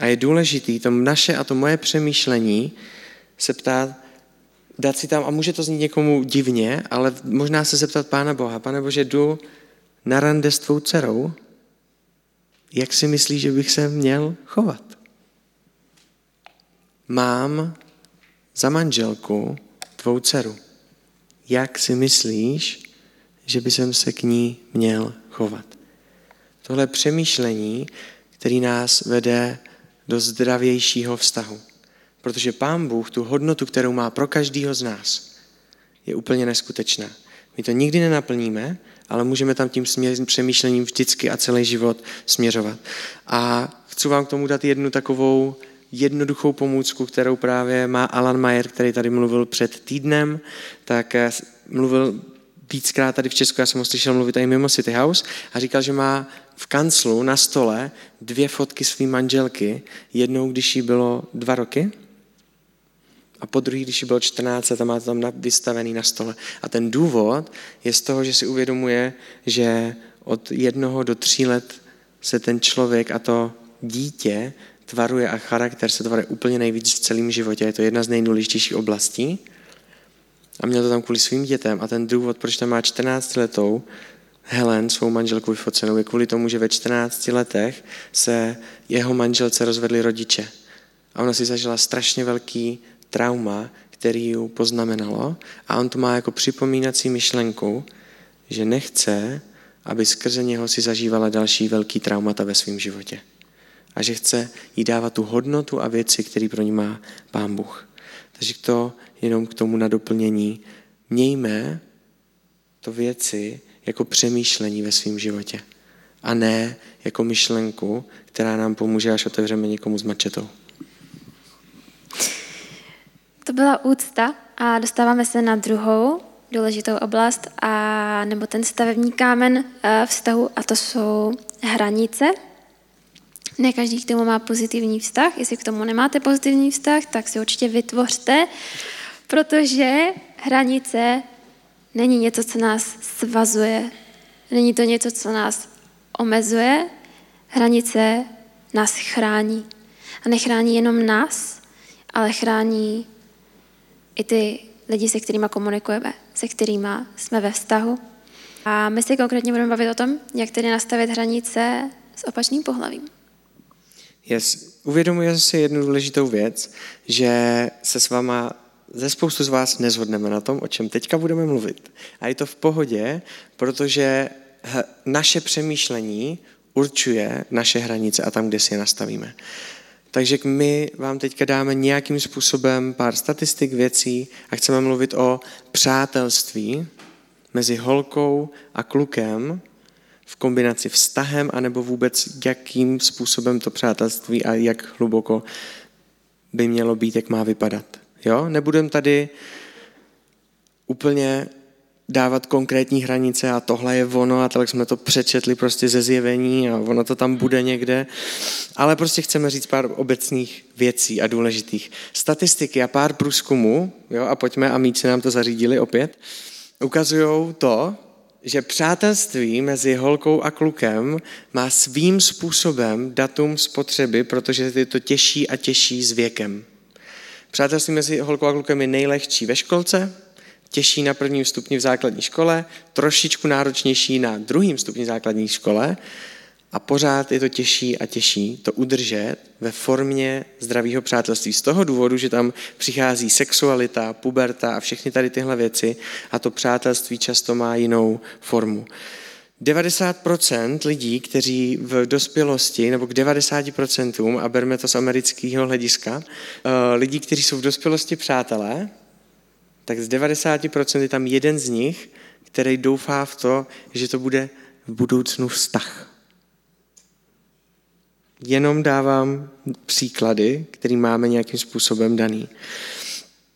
A je důležitý to naše a to moje přemýšlení se ptát, dát si tam, a může to znít někomu divně, ale možná se zeptat Pána Boha, Pane Bože, jdu na rande s tvou dcerou, jak si myslíš, že bych se měl chovat? Mám za manželku tvou dceru. Jak si myslíš, že by jsem se k ní měl chovat? Tohle přemýšlení, který nás vede do zdravějšího vztahu. Protože Pán Bůh tu hodnotu, kterou má pro každého z nás, je úplně neskutečná. My to nikdy nenaplníme, ale můžeme tam tím směr, přemýšlením vždycky a celý život směřovat. A chci vám k tomu dát jednu takovou jednoduchou pomůcku, kterou právě má Alan Mayer, který tady mluvil před týdnem, tak eh, mluvil víckrát tady v Česku, já jsem ho slyšel mluvit i mimo City House a říkal, že má v kanclu na stole dvě fotky své manželky, jednou, když jí bylo dva roky a po druhý, když bylo 14 a má to tam vystavený na stole. A ten důvod je z toho, že si uvědomuje, že od jednoho do tří let se ten člověk a to dítě tvaruje a charakter se tvaruje úplně nejvíc v celém životě. Je to jedna z nejdůležitějších oblastí. A měl to tam kvůli svým dětem. A ten důvod, proč tam má 14 letou Helen, svou manželku vyfocenou, je kvůli tomu, že ve 14 letech se jeho manželce rozvedli rodiče. A ona si zažila strašně velký trauma, který ji poznamenalo a on to má jako připomínací myšlenku, že nechce, aby skrze něho si zažívala další velký traumata ve svém životě. A že chce jí dávat tu hodnotu a věci, které pro ní má Pán Bůh. Takže to jenom k tomu na doplnění. Mějme to věci jako přemýšlení ve svém životě. a ne jako myšlenku, která nám pomůže, až otevřeme někomu s mačetou. To byla úcta a dostáváme se na druhou důležitou oblast, a, nebo ten stavební kámen eh, vztahu, a to jsou hranice. Ne každý k tomu má pozitivní vztah. Jestli k tomu nemáte pozitivní vztah, tak si určitě vytvořte, protože hranice není něco, co nás svazuje, není to něco, co nás omezuje, hranice nás chrání. A nechrání jenom nás, ale chrání i ty lidi, se kterými komunikujeme, se kterými jsme ve vztahu. A my si konkrétně budeme bavit o tom, jak tedy nastavit hranice s opačným pohlavím. Yes. Uvědomuji si jednu důležitou věc, že se s váma ze spoustu z vás nezhodneme na tom, o čem teďka budeme mluvit. A je to v pohodě, protože naše přemýšlení určuje naše hranice a tam, kde si je nastavíme. Takže my vám teďka dáme nějakým způsobem pár statistik, věcí a chceme mluvit o přátelství mezi holkou a klukem v kombinaci vztahem, anebo vůbec jakým způsobem to přátelství a jak hluboko by mělo být, jak má vypadat. Jo? Nebudem tady úplně dávat konkrétní hranice a tohle je ono a tak jsme to přečetli prostě ze zjevení a ono to tam bude někde. Ale prostě chceme říct pár obecných věcí a důležitých. Statistiky a pár průzkumů, jo, a pojďme, a míci nám to zařídili opět, ukazují to, že přátelství mezi holkou a klukem má svým způsobem datum spotřeby, protože je to těžší a těžší s věkem. Přátelství mezi holkou a klukem je nejlehčí ve školce, těžší na prvním stupni v základní škole, trošičku náročnější na druhém stupni základní škole a pořád je to těžší a těžší to udržet ve formě zdravého přátelství. Z toho důvodu, že tam přichází sexualita, puberta a všechny tady tyhle věci a to přátelství často má jinou formu. 90% lidí, kteří v dospělosti, nebo k 90%, a berme to z amerického hlediska, eh, lidí, kteří jsou v dospělosti přátelé, tak z 90% je tam jeden z nich, který doufá v to, že to bude v budoucnu vztah. Jenom dávám příklady, který máme nějakým způsobem daný.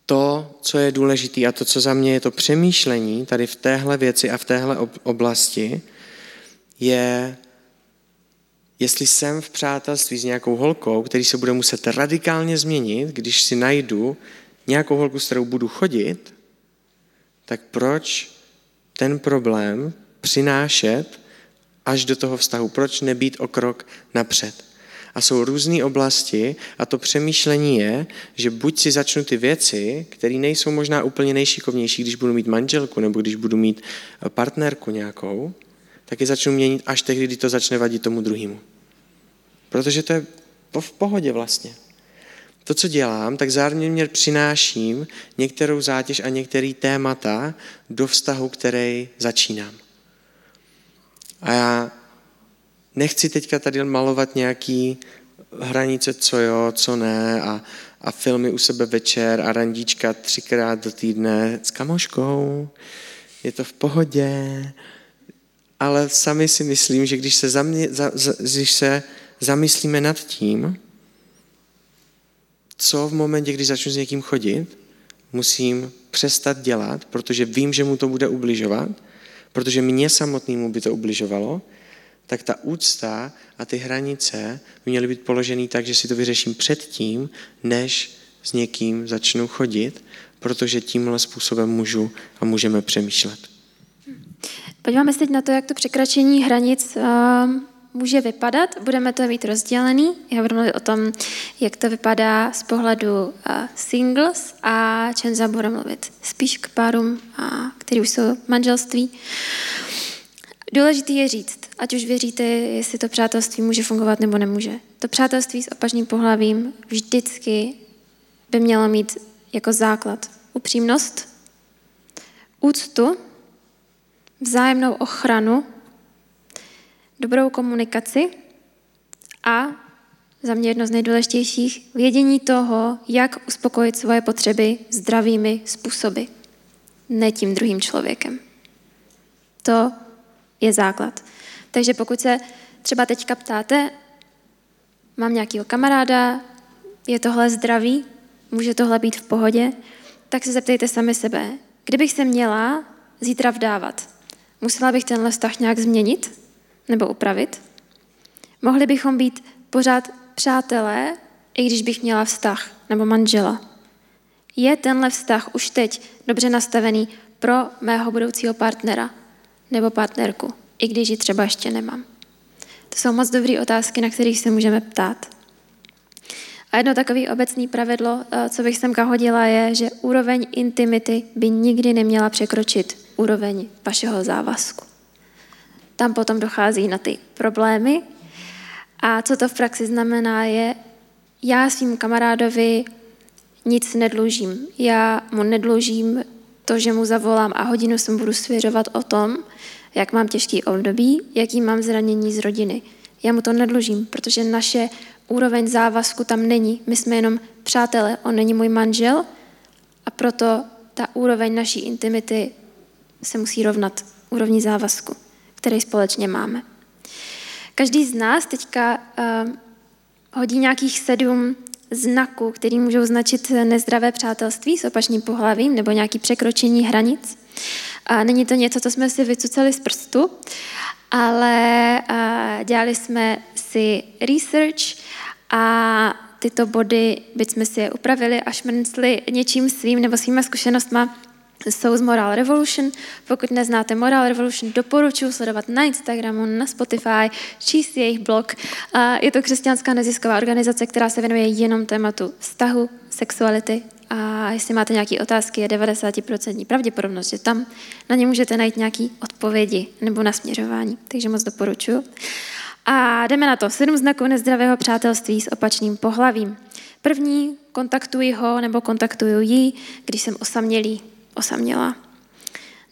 To, co je důležité a to, co za mě je to přemýšlení tady v téhle věci a v téhle oblasti, je, jestli jsem v přátelství s nějakou holkou, který se bude muset radikálně změnit, když si najdu nějakou holku, s kterou budu chodit, tak proč ten problém přinášet až do toho vztahu? Proč nebýt o krok napřed? A jsou různé oblasti a to přemýšlení je, že buď si začnu ty věci, které nejsou možná úplně nejšikovnější, když budu mít manželku nebo když budu mít partnerku nějakou, tak je začnu měnit až tehdy, kdy to začne vadit tomu druhému. Protože to je v pohodě vlastně to, co dělám, tak zároveň mě přináším některou zátěž a některé témata do vztahu, který začínám. A já nechci teďka tady malovat nějaký hranice, co jo, co ne a, a filmy u sebe večer a randíčka třikrát do týdne s kamoškou. Je to v pohodě, ale sami si myslím, že když se, zamě, za, za, když se zamyslíme nad tím, co v momentě, kdy začnu s někým chodit, musím přestat dělat, protože vím, že mu to bude ubližovat, protože mě samotnému by to ubližovalo, tak ta úcta a ty hranice by měly být položený tak, že si to vyřeším předtím, než s někým začnu chodit, protože tímhle způsobem můžu a můžeme přemýšlet. Podíváme se teď na to, jak to překračení hranic uh může vypadat. Budeme to mít rozdělený. Já budu mluvit o tom, jak to vypadá z pohledu uh, singles a Čenza bude mluvit spíš k párům, uh, který už jsou manželství. Důležité je říct, ať už věříte, jestli to přátelství může fungovat nebo nemůže. To přátelství s opačným pohlavím vždycky by mělo mít jako základ upřímnost, úctu, vzájemnou ochranu dobrou komunikaci a za mě jedno z nejdůležitějších, vědění toho, jak uspokojit svoje potřeby zdravými způsoby, ne tím druhým člověkem. To je základ. Takže pokud se třeba teďka ptáte, mám nějakého kamaráda, je tohle zdravý, může tohle být v pohodě, tak se zeptejte sami sebe, kdybych se měla zítra vdávat, musela bych tenhle vztah nějak změnit nebo upravit? Mohli bychom být pořád přátelé, i když bych měla vztah nebo manžela. Je tenhle vztah už teď dobře nastavený pro mého budoucího partnera nebo partnerku, i když ji třeba ještě nemám? To jsou moc dobré otázky, na kterých se můžeme ptát. A jedno takové obecné pravidlo, eh, co bych semka hodila, je, že úroveň intimity by nikdy neměla překročit úroveň vašeho závazku. Tam potom dochází na ty problémy. A co to v praxi znamená, je, já svým kamarádovi nic nedlužím. Já mu nedlužím to, že mu zavolám a hodinu se budu svěřovat o tom, jak mám těžký období, jaký mám zranění z rodiny. Já mu to nedlužím, protože naše úroveň závazku tam není. My jsme jenom přátelé, on není můj manžel a proto ta úroveň naší intimity se musí rovnat úrovni závazku, který společně máme. Každý z nás teďka uh, hodí nějakých sedm znaků, který můžou značit nezdravé přátelství s opačným pohlavím nebo nějaký překročení hranic. A není to něco, co jsme si vycucali z prstu, ale dělali jsme si research a tyto body, byť jsme si je upravili a šmrncli něčím svým nebo svýma zkušenostma, jsou z Moral Revolution. Pokud neznáte Moral Revolution, doporučuji sledovat na Instagramu, na Spotify, číst jejich blog. Je to křesťanská nezisková organizace, která se věnuje jenom tématu vztahu, sexuality a jestli máte nějaké otázky, je 90% pravděpodobnost, že tam na ně můžete najít nějaké odpovědi nebo nasměřování. Takže moc doporučuji. A jdeme na to. Sedm znaků nezdravého přátelství s opačným pohlavím. První, kontaktuji ho nebo kontaktuju ji, když jsem osamělý, osamělá.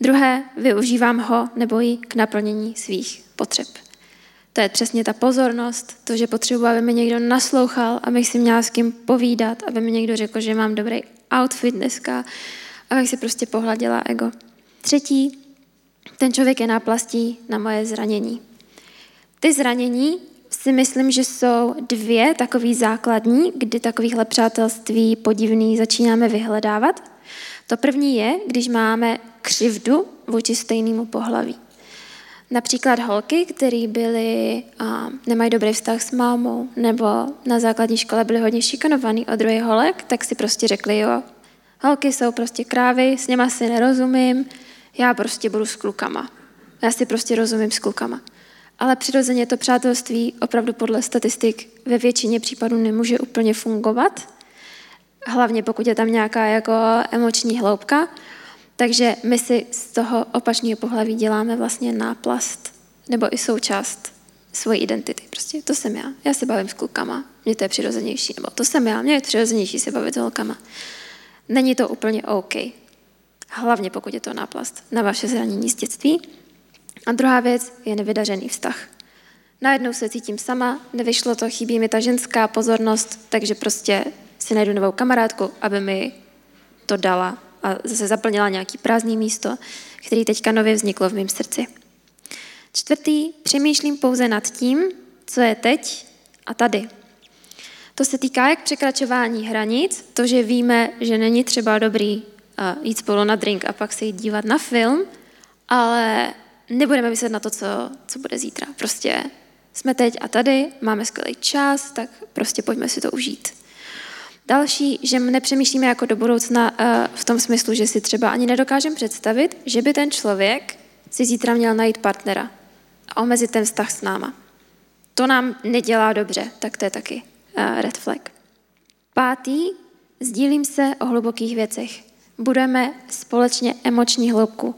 Druhé, využívám ho nebo ji k naplnění svých potřeb. To je přesně ta pozornost, to, že potřebuji, aby mi někdo naslouchal, abych si měla s kým povídat, aby mi někdo řekl, že mám dobrý outfit dneska, abych si prostě pohladila ego. Třetí, ten člověk je náplastí na moje zranění. Ty zranění si myslím, že jsou dvě takový základní, kdy takovýchhle přátelství podivný začínáme vyhledávat. To první je, když máme křivdu vůči stejnému pohlaví. Například holky, které byly, a nemají dobrý vztah s mámou, nebo na základní škole byly hodně šikanovaný od druhých holek, tak si prostě řekli, jo, holky jsou prostě krávy, s něma si nerozumím, já prostě budu s klukama. Já si prostě rozumím s klukama. Ale přirozeně to přátelství opravdu podle statistik ve většině případů nemůže úplně fungovat, hlavně pokud je tam nějaká jako emoční hloubka. Takže my si z toho opačného pohlaví děláme vlastně náplast nebo i součást svojí identity. Prostě to jsem já. Já se bavím s klukama, mně to je přirozenější. Nebo to jsem já, mně je přirozenější se bavit s holkama. Není to úplně OK. Hlavně pokud je to náplast na vaše zranění z dětství. A druhá věc je nevydařený vztah. Najednou se cítím sama, nevyšlo to, chybí mi ta ženská pozornost, takže prostě si najdu novou kamarádku, aby mi to dala a zase zaplnila nějaký prázdný místo, který teďka nově vzniklo v mém srdci. Čtvrtý, přemýšlím pouze nad tím, co je teď a tady. To se týká jak překračování hranic, to, že víme, že není třeba dobrý jít spolu na drink a pak se jít dívat na film, ale nebudeme myslet na to, co, co bude zítra. Prostě jsme teď a tady, máme skvělý čas, tak prostě pojďme si to užít. Další, že nepřemýšlíme jako do budoucna eh, v tom smyslu, že si třeba ani nedokážeme představit, že by ten člověk si zítra měl najít partnera a omezit ten vztah s náma. To nám nedělá dobře, tak to je taky eh, red flag. Pátý, sdílím se o hlubokých věcech. Budeme společně emoční hloubku.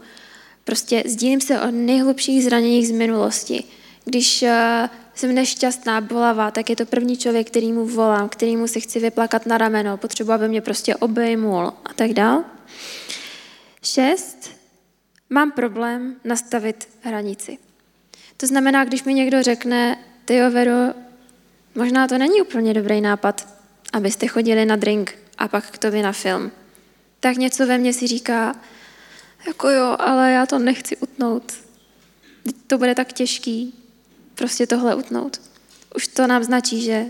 Prostě sdílím se o nejhlubších zraněních z minulosti. Když eh, jsem nešťastná, bolavá, tak je to první člověk, který mu volám, který mu se chci vyplakat na rameno, potřebuji, aby mě prostě obejmul a tak dál. Šest, mám problém nastavit hranici. To znamená, když mi někdo řekne, ty jo, Vero, možná to není úplně dobrý nápad, abyste chodili na drink a pak k tobě na film. Tak něco ve mně si říká, jako jo, ale já to nechci utnout. To bude tak těžký prostě tohle utnout. Už to nám značí, že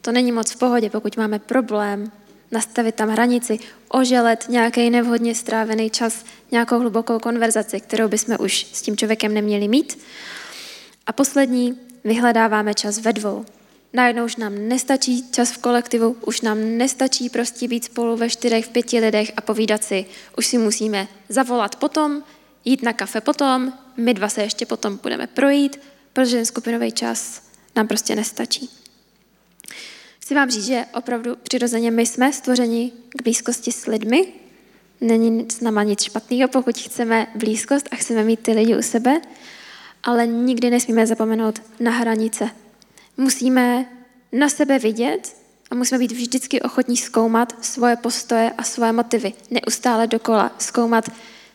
to není moc v pohodě, pokud máme problém, nastavit tam hranici, oželet nějaký nevhodně strávený čas, nějakou hlubokou konverzaci, kterou bychom už s tím člověkem neměli mít. A poslední, vyhledáváme čas ve dvou. Najednou už nám nestačí čas v kolektivu, už nám nestačí prostě být spolu ve čtyřech, v pěti lidech a povídat si. Už si musíme zavolat potom, jít na kafe potom, my dva se ještě potom budeme projít, protože skupinový čas nám prostě nestačí. Chci vám říct, že opravdu přirozeně my jsme stvořeni k blízkosti s lidmi. Není s náma nic špatného, pokud chceme blízkost a chceme mít ty lidi u sebe, ale nikdy nesmíme zapomenout na hranice. Musíme na sebe vidět a musíme být vždycky ochotní zkoumat svoje postoje a svoje motivy. Neustále dokola zkoumat,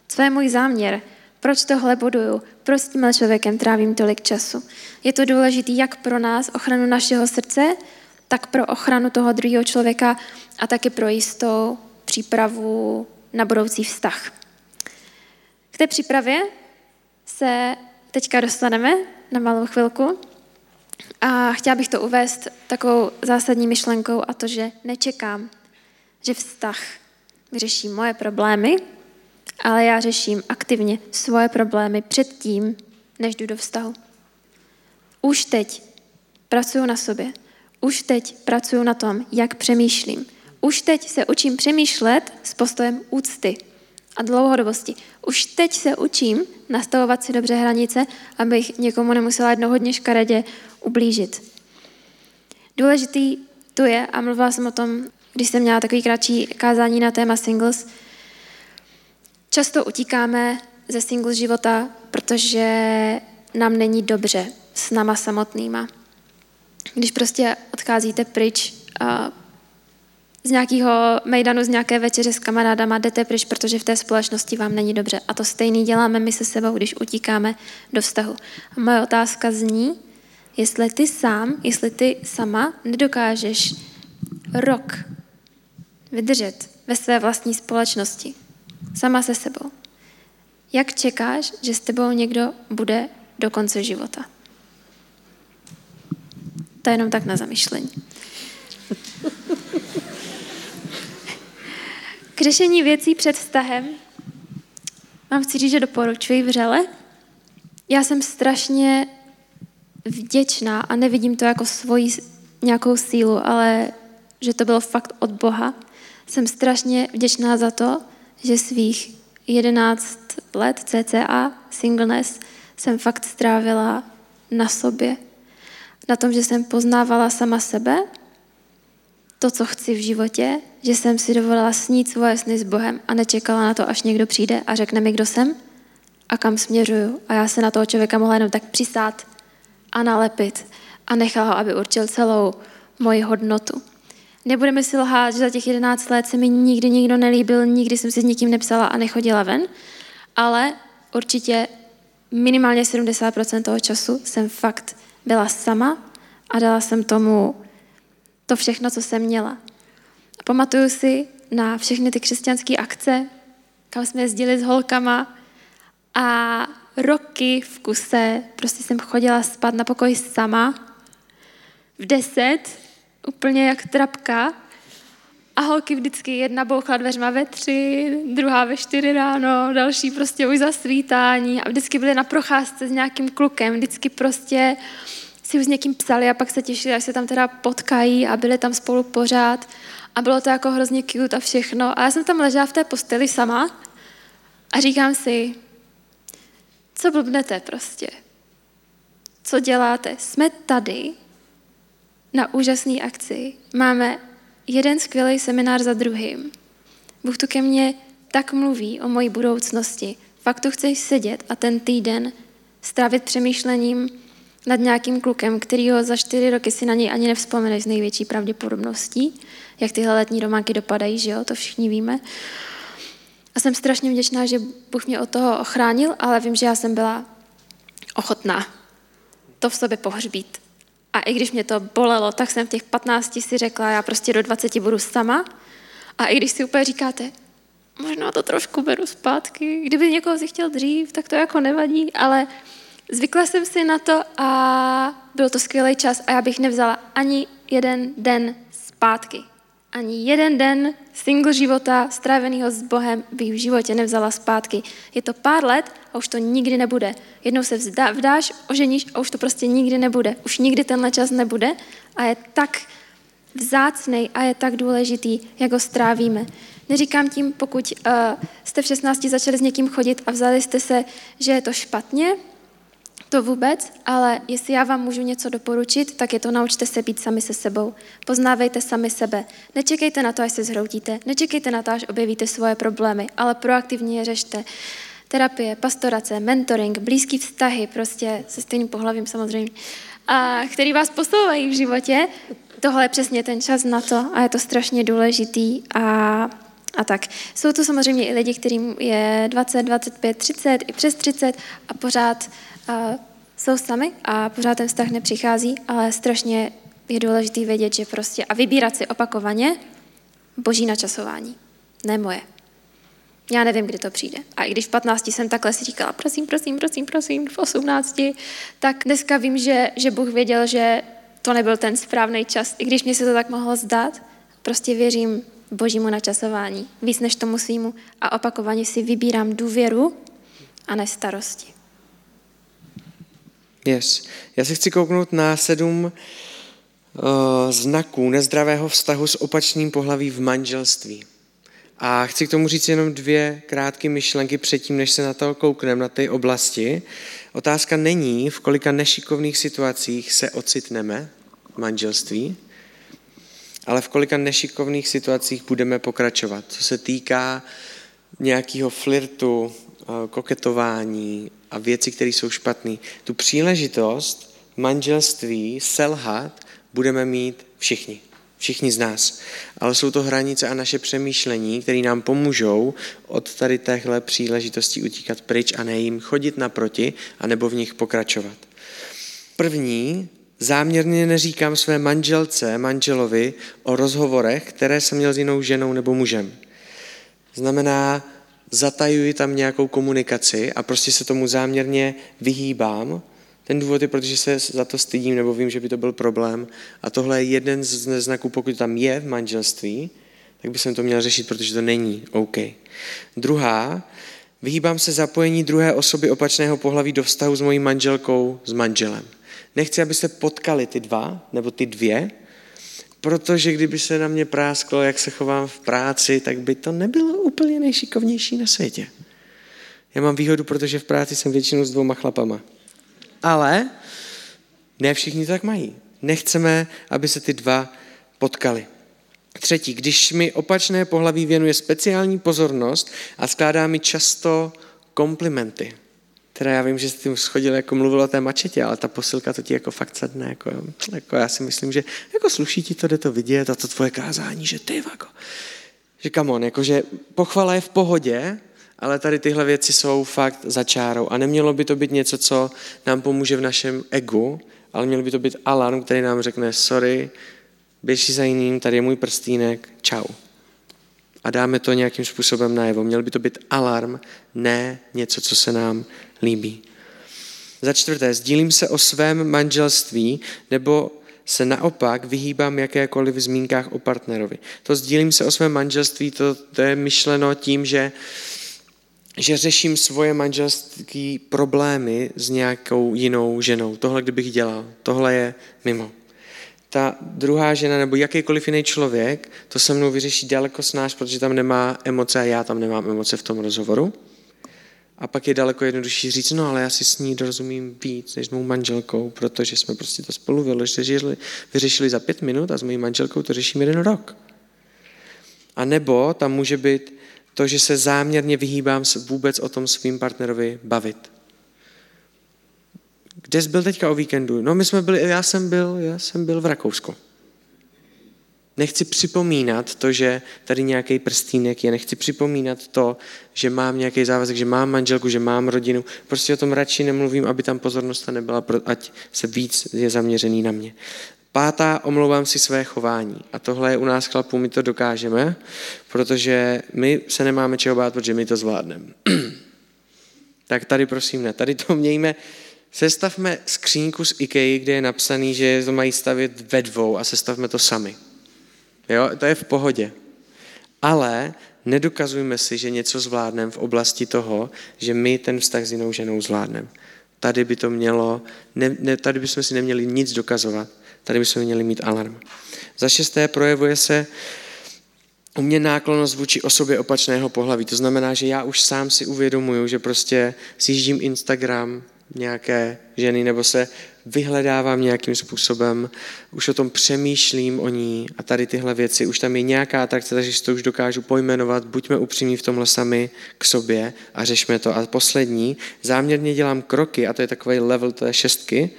co je můj záměr, proč tohle buduju, proč s tímhle člověkem trávím tolik času. Je to důležité jak pro nás, ochranu našeho srdce, tak pro ochranu toho druhého člověka a taky pro jistou přípravu na budoucí vztah. K té přípravě se teďka dostaneme na malou chvilku a chtěla bych to uvést takovou zásadní myšlenkou a to, že nečekám, že vztah vyřeší moje problémy, ale já řeším aktivně svoje problémy předtím, než jdu do vztahu. Už teď pracuji na sobě, už teď pracuji na tom, jak přemýšlím. Už teď se učím přemýšlet s postojem úcty a dlouhodobosti. Už teď se učím nastavovat si dobře hranice, abych někomu nemusela jednou hodně škaredě ublížit. Důležitý tu je, a mluvila jsem o tom, když jsem měla takový kratší kázání na téma singles, často utíkáme ze singles života, protože nám není dobře s náma samotnýma když prostě odcházíte pryč a z nějakého mejdanu, z nějaké večeře s kamarádama jdete pryč, protože v té společnosti vám není dobře. A to stejný děláme my se sebou, když utíkáme do vztahu. A moje otázka zní, jestli ty sám, jestli ty sama nedokážeš rok vydržet ve své vlastní společnosti, sama se sebou. Jak čekáš, že s tebou někdo bude do konce života? To je jenom tak na zamyšlení. <laughs> K řešení věcí před vztahem vám chci říct, že doporučuji vřele. Já jsem strašně vděčná a nevidím to jako svoji nějakou sílu, ale že to bylo fakt od Boha. Jsem strašně vděčná za to, že svých 11 let cca singleness jsem fakt strávila na sobě na tom, že jsem poznávala sama sebe, to, co chci v životě, že jsem si dovolila snít svoje sny s Bohem a nečekala na to, až někdo přijde a řekne mi, kdo jsem a kam směřuju. A já se na toho člověka mohla jenom tak přisát a nalepit a nechala ho, aby určil celou moji hodnotu. Nebudeme si lhát, že za těch 11 let se mi nikdy nikdo nelíbil, nikdy jsem si s nikým nepsala a nechodila ven, ale určitě minimálně 70% toho času jsem fakt byla sama a dala jsem tomu to všechno, co jsem měla. A pamatuju si na všechny ty křesťanské akce, kam jsme jezdili s holkama a roky v kuse prostě jsem chodila spát na pokoj sama v deset, úplně jak trapka a holky vždycky jedna bouchla dveřma ve tři, druhá ve čtyři ráno, další prostě už za svítání a vždycky byly na procházce s nějakým klukem, vždycky prostě si už s někým psali a pak se těšili, až se tam teda potkají a byli tam spolu pořád a bylo to jako hrozně cute a všechno. A já jsem tam ležela v té posteli sama a říkám si, co blbnete prostě? Co děláte? Jsme tady na úžasné akci. Máme jeden skvělý seminář za druhým. Bůh tu ke mně tak mluví o mojí budoucnosti. Fakt tu chceš sedět a ten týden strávit přemýšlením nad nějakým klukem, ho za čtyři roky si na něj ani nevzpomeneš s největší pravděpodobností, jak tyhle letní románky dopadají, že jo, to všichni víme. A jsem strašně vděčná, že Bůh mě od toho ochránil, ale vím, že já jsem byla ochotná to v sobě pohřbít. A i když mě to bolelo, tak jsem v těch 15 si řekla, já prostě do 20 budu sama. A i když si úplně říkáte, možná to trošku beru zpátky, kdyby někoho si chtěl dřív, tak to jako nevadí, ale Zvykla jsem si na to a byl to skvělý čas a já bych nevzala ani jeden den zpátky. Ani jeden den single života stráveného s Bohem bych v životě nevzala zpátky. Je to pár let a už to nikdy nebude. Jednou se vzdá, vdáš, oženíš a už to prostě nikdy nebude. Už nikdy tenhle čas nebude a je tak vzácný a je tak důležitý, jak ho strávíme. Neříkám tím, pokud uh, jste v 16 začali s někým chodit a vzali jste se, že je to špatně, to vůbec, ale jestli já vám můžu něco doporučit, tak je to naučte se být sami se sebou. Poznávejte sami sebe. Nečekejte na to, až se zhroutíte. Nečekejte na to, až objevíte svoje problémy, ale proaktivně je řešte. Terapie, pastorace, mentoring, blízký vztahy, prostě se stejným pohlavím samozřejmě, a který vás posouvají v životě, tohle je přesně ten čas na to a je to strašně důležitý a, a tak. Jsou to samozřejmě i lidi, kterým je 20, 25, 30, i přes 30 a pořád uh, jsou sami a pořád ten vztah nepřichází, ale strašně je důležité vědět, že prostě a vybírat si opakovaně boží načasování, ne moje. Já nevím, kdy to přijde. A i když v 15 jsem takhle si říkala, prosím, prosím, prosím, prosím, v 18, tak dneska vím, že, že Bůh věděl, že to nebyl ten správný čas, i když mě se to tak mohlo zdát. Prostě věřím božímu načasování, víc než tomu svýmu a opakovaně si vybírám důvěru a ne starosti. Yes. Já se chci kouknout na sedm uh, znaků nezdravého vztahu s opačným pohlaví v manželství. A chci k tomu říct jenom dvě krátké myšlenky předtím, než se na to koukneme, na té oblasti. Otázka není, v kolika nešikovných situacích se ocitneme v manželství, ale v kolika nešikovných situacích budeme pokračovat. Co se týká nějakého flirtu, eh, koketování a věci, které jsou špatné. Tu příležitost manželství selhat budeme mít všichni. Všichni z nás. Ale jsou to hranice a naše přemýšlení, které nám pomůžou od tady téhle příležitosti utíkat pryč a ne jim chodit naproti, anebo v nich pokračovat. První, záměrně neříkám své manželce, manželovi o rozhovorech, které jsem měl s jinou ženou nebo mužem. Znamená, zatajuji tam nějakou komunikaci a prostě se tomu záměrně vyhýbám, ten důvod je, protože se za to stydím nebo vím, že by to byl problém. A tohle je jeden z znaků, pokud tam je v manželství, tak by jsem to měl řešit, protože to není OK. Druhá, vyhýbám se zapojení druhé osoby opačného pohlaví do vztahu s mojí manželkou, s manželem. Nechci, abyste potkali ty dva, nebo ty dvě, protože kdyby se na mě prásklo, jak se chovám v práci, tak by to nebylo úplně nejšikovnější na světě. Já mám výhodu, protože v práci jsem většinou s dvouma chlapama. Ale ne všichni to tak mají. Nechceme, aby se ty dva potkali. Třetí, když mi opačné pohlaví věnuje speciální pozornost a skládá mi často komplimenty. Teda já vím, že jsi tím schodil, jako mluvil o té mačetě, ale ta posilka to ti jako fakt sedne. Jako, jako já si myslím, že jako sluší ti to, jde to vidět a to tvoje kázání, že ty jako, že come on, jako, že pochvala je v pohodě, ale tady tyhle věci jsou fakt za čárou. A nemělo by to být něco, co nám pomůže v našem egu, ale mělo by to být alarm, který nám řekne, sorry, běž za jiným, tady je můj prstínek, čau. A dáme to nějakým způsobem najevo. Měl by to být alarm, ne něco, co se nám líbí. Za čtvrté, sdílím se o svém manželství nebo se naopak vyhýbám jakékoliv zmínkách o partnerovi. To sdílím se o svém manželství, to, to je myšleno tím, že že řeším svoje manželské problémy s nějakou jinou ženou. Tohle kdybych dělal, tohle je mimo. Ta druhá žena nebo jakýkoliv jiný člověk to se mnou vyřeší daleko snáš, protože tam nemá emoce a já tam nemám emoce v tom rozhovoru. A pak je daleko jednodušší říct, no ale já si s ní dorozumím víc než s mou manželkou, protože jsme prostě to spolu vyřešili, vyřešili za pět minut a s mojí manželkou to řeším jeden rok. A nebo tam může být to, že se záměrně vyhýbám vůbec o tom svým partnerovi bavit. Kde jsi byl teďka o víkendu? No my jsme byli, já jsem byl, já jsem byl v Rakousku. Nechci připomínat to, že tady nějaký prstínek je, nechci připomínat to, že mám nějaký závazek, že mám manželku, že mám rodinu. Prostě o tom radši nemluvím, aby tam pozornost nebyla, ať se víc je zaměřený na mě. Pátá, omlouvám si své chování. A tohle je u nás chlapů, my to dokážeme, protože my se nemáme čeho bát, protože my to zvládneme. <clears throat> tak tady prosím ne, tady to mějme sestavme skřínku z IKEA, kde je napsaný, že to mají stavět ve dvou a sestavme to sami. Jo, to je v pohodě. Ale nedokazujme si, že něco zvládneme v oblasti toho, že my ten vztah s jinou ženou zvládneme. Tady by to mělo, ne, ne, tady bychom si neměli nic dokazovat, tady bychom měli mít alarm. Za šesté projevuje se u mě náklonost vůči osobě opačného pohlaví. To znamená, že já už sám si uvědomuju, že prostě sjíždím Instagram nějaké ženy nebo se vyhledávám nějakým způsobem, už o tom přemýšlím o ní a tady tyhle věci, už tam je nějaká atrakce, takže to už dokážu pojmenovat, buďme upřímní v tomhle sami k sobě a řešme to. A poslední, záměrně dělám kroky, a to je takový level té šestky,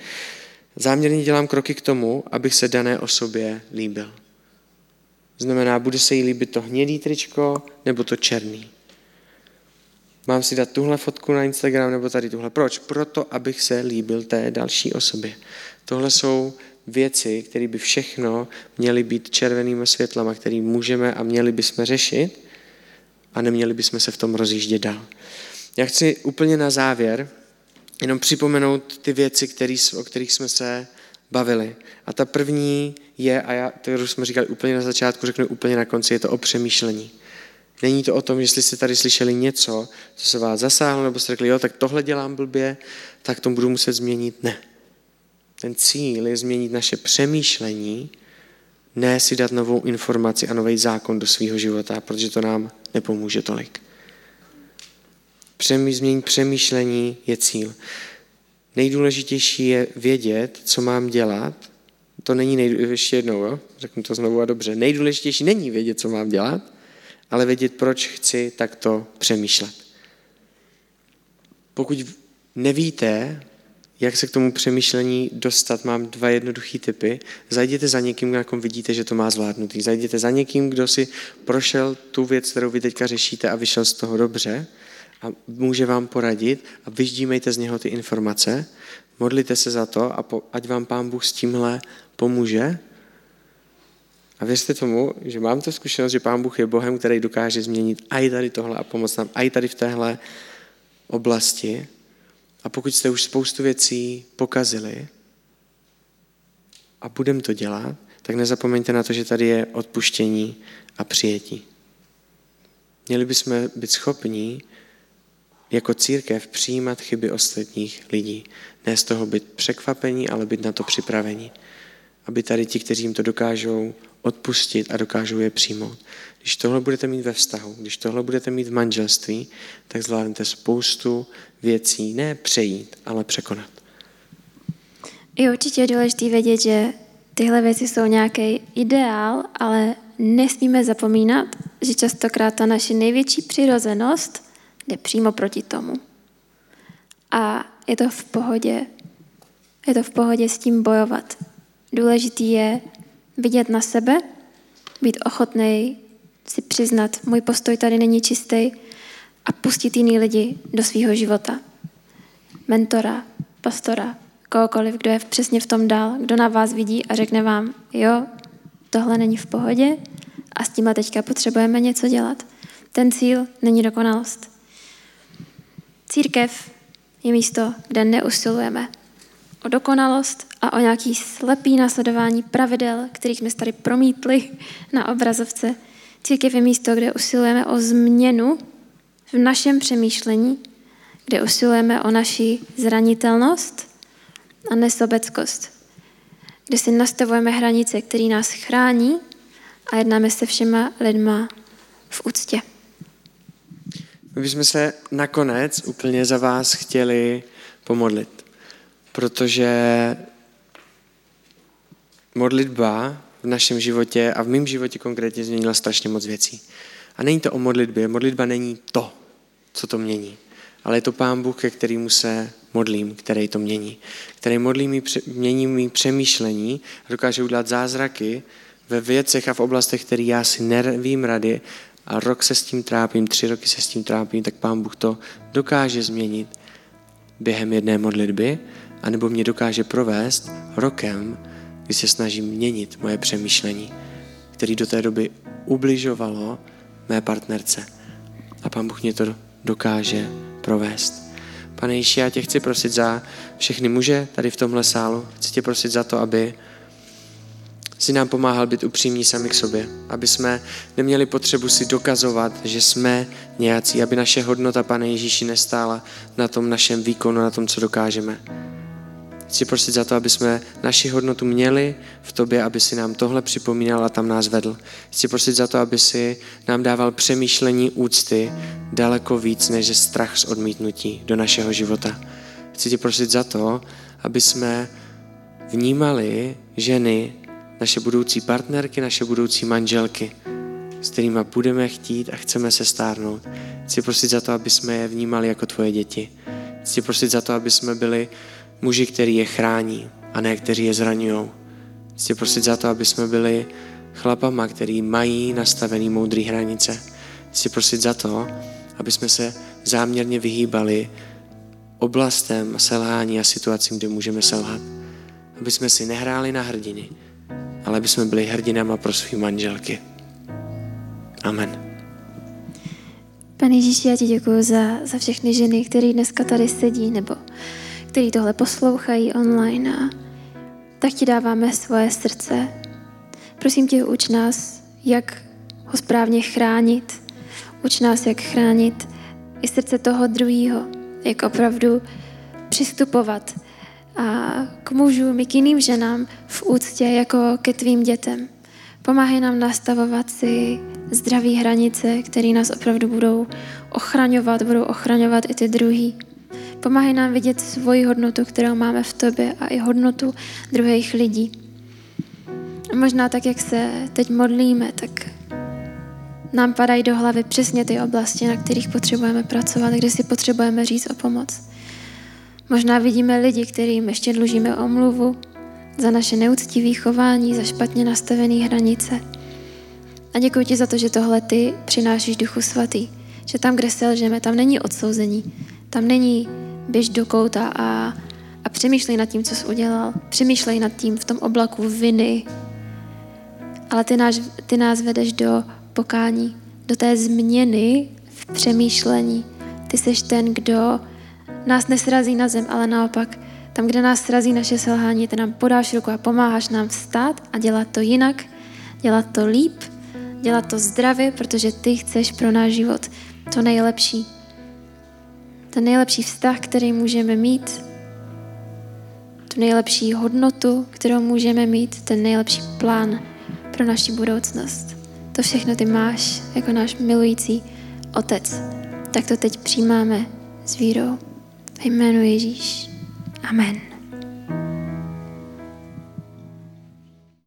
záměrně dělám kroky k tomu, abych se dané osobě líbil. Znamená, bude se jí líbit to hnědý tričko nebo to černý. Mám si dát tuhle fotku na Instagram nebo tady tuhle. Proč? Proto, abych se líbil té další osobě. Tohle jsou věci, které by všechno měly být červenými světlama, které můžeme a měli bychom řešit a neměli bychom se v tom rozjíždět dál. Já chci úplně na závěr jenom připomenout ty věci, který, o kterých jsme se bavili. A ta první je, a já, to jsme říkali úplně na začátku, řeknu úplně na konci, je to o přemýšlení. Není to o tom, jestli jste tady slyšeli něco, co se vás zasáhlo, nebo jste řekli, jo, tak tohle dělám blbě, tak to budu muset změnit. Ne. Ten cíl je změnit naše přemýšlení, ne si dát novou informaci a nový zákon do svého života, protože to nám nepomůže tolik. Přemý, změnit přemýšlení je cíl. Nejdůležitější je vědět, co mám dělat. To není nejdůležitější, ještě jednou, jo? řeknu to znovu a dobře. Nejdůležitější není vědět, co mám dělat, ale vědět, proč chci takto přemýšlet. Pokud nevíte, jak se k tomu přemýšlení dostat, mám dva jednoduché typy. Zajděte za někým, na kom vidíte, že to má zvládnutý. Zajděte za někým, kdo si prošel tu věc, kterou vy teďka řešíte a vyšel z toho dobře a může vám poradit a vyždímejte z něho ty informace, modlite se za to a po, ať vám Pán Bůh s tímhle pomůže a věřte tomu, že mám tu zkušenost, že Pán Bůh je Bohem, který dokáže změnit i tady tohle a pomoct nám i tady v téhle oblasti. A pokud jste už spoustu věcí pokazili a budeme to dělat, tak nezapomeňte na to, že tady je odpuštění a přijetí. Měli bychom být schopní jako církev přijímat chyby ostatních lidí. Ne z toho být překvapení, ale být na to připravení. Aby tady ti, kteří jim to dokážou odpustit a dokážou je přijmout. Když tohle budete mít ve vztahu, když tohle budete mít v manželství, tak zvládnete spoustu věcí ne přejít, ale překonat. Je určitě důležité vědět, že tyhle věci jsou nějaký ideál, ale nesmíme zapomínat, že častokrát ta naše největší přirozenost jde přímo proti tomu. A je to v pohodě. Je to v pohodě s tím bojovat. Důležitý je vidět na sebe, být ochotný si přiznat, můj postoj tady není čistý a pustit jiný lidi do svého života. Mentora, pastora, kohokoliv, kdo je přesně v tom dál, kdo na vás vidí a řekne vám, jo, tohle není v pohodě a s tím teďka potřebujeme něco dělat. Ten cíl není dokonalost. Církev je místo, kde neusilujeme o dokonalost a o nějaký slepý následování pravidel, kterých jsme tady promítli na obrazovce. Církev je místo, kde usilujeme o změnu v našem přemýšlení, kde usilujeme o naši zranitelnost a nesobeckost, kde si nastavujeme hranice, které nás chrání a jednáme se všema lidma v úctě. My bychom se nakonec úplně za vás chtěli pomodlit protože modlitba v našem životě a v mém životě konkrétně změnila strašně moc věcí. A není to o modlitbě. Modlitba není to, co to mění. Ale je to Pán Bůh, ke kterému se modlím, který to mění. Který modlí mi, mění mi přemýšlení a dokáže udělat zázraky ve věcech a v oblastech, které já si nevím rady a rok se s tím trápím, tři roky se s tím trápím, tak Pán Bůh to dokáže změnit během jedné modlitby anebo mě dokáže provést rokem, kdy se snažím měnit moje přemýšlení, který do té doby ubližovalo mé partnerce. A Pán Bůh mě to dokáže provést. Pane Ježíši, já tě chci prosit za všechny muže tady v tomhle sálu. Chci tě prosit za to, aby si nám pomáhal být upřímní sami k sobě, aby jsme neměli potřebu si dokazovat, že jsme nějací, aby naše hodnota, Pane Ježíši, nestála na tom našem výkonu, na tom, co dokážeme. Chci prosit za to, aby jsme naši hodnotu měli v tobě, aby si nám tohle připomínal a tam nás vedl. Chci prosit za to, aby si nám dával přemýšlení úcty daleko víc než strach z odmítnutí do našeho života. Chci ti prosit za to, aby jsme vnímali ženy, naše budoucí partnerky, naše budoucí manželky, s kterými budeme chtít a chceme se stárnout. Chci prosit za to, aby jsme je vnímali jako tvoje děti. Chci prosit za to, aby jsme byli muži, který je chrání a ne kteří je zraňují. Chci prosit za to, aby jsme byli chlapama, který mají nastavený moudrý hranice. Chci prosit za to, aby jsme se záměrně vyhýbali oblastem selhání a situacím, kde můžeme selhat. Aby jsme si nehráli na hrdiny, ale aby jsme byli hrdinama pro své manželky. Amen. Pane Ježíši, já ti děkuji za, za všechny ženy, které dneska tady sedí, nebo který tohle poslouchají online a tak ti dáváme svoje srdce. Prosím tě, uč nás, jak ho správně chránit. Uč nás, jak chránit i srdce toho druhého, jak opravdu přistupovat a k mužům i k jiným ženám v úctě jako ke tvým dětem. Pomáhej nám nastavovat si zdraví hranice, které nás opravdu budou ochraňovat, budou ochraňovat i ty druhý. Pomáhej nám vidět svoji hodnotu, kterou máme v tobě a i hodnotu druhých lidí. A možná tak, jak se teď modlíme, tak nám padají do hlavy přesně ty oblasti, na kterých potřebujeme pracovat, kde si potřebujeme říct o pomoc. Možná vidíme lidi, kterým ještě dlužíme omluvu za naše neúctivé chování, za špatně nastavené hranice. A děkuji ti za to, že tohle ty přinášíš Duchu Svatý. Že tam, kde selžeme, tam není odsouzení. Tam není běž do kouta a, a přemýšlej nad tím, co jsi udělal. Přemýšlej nad tím v tom oblaku viny. Ale ty, náš, ty nás vedeš do pokání, do té změny v přemýšlení. Ty jsi ten, kdo nás nesrazí na zem, ale naopak tam, kde nás srazí naše selhání, ty nám podáš ruku a pomáháš nám vstát a dělat to jinak, dělat to líp, dělat to zdravě, protože ty chceš pro náš život to nejlepší. Ten nejlepší vztah, který můžeme mít, tu nejlepší hodnotu, kterou můžeme mít, ten nejlepší plán pro naši budoucnost. To všechno ty máš jako náš milující otec. Tak to teď přijímáme s vírou. Ve jménu Ježíš. Amen.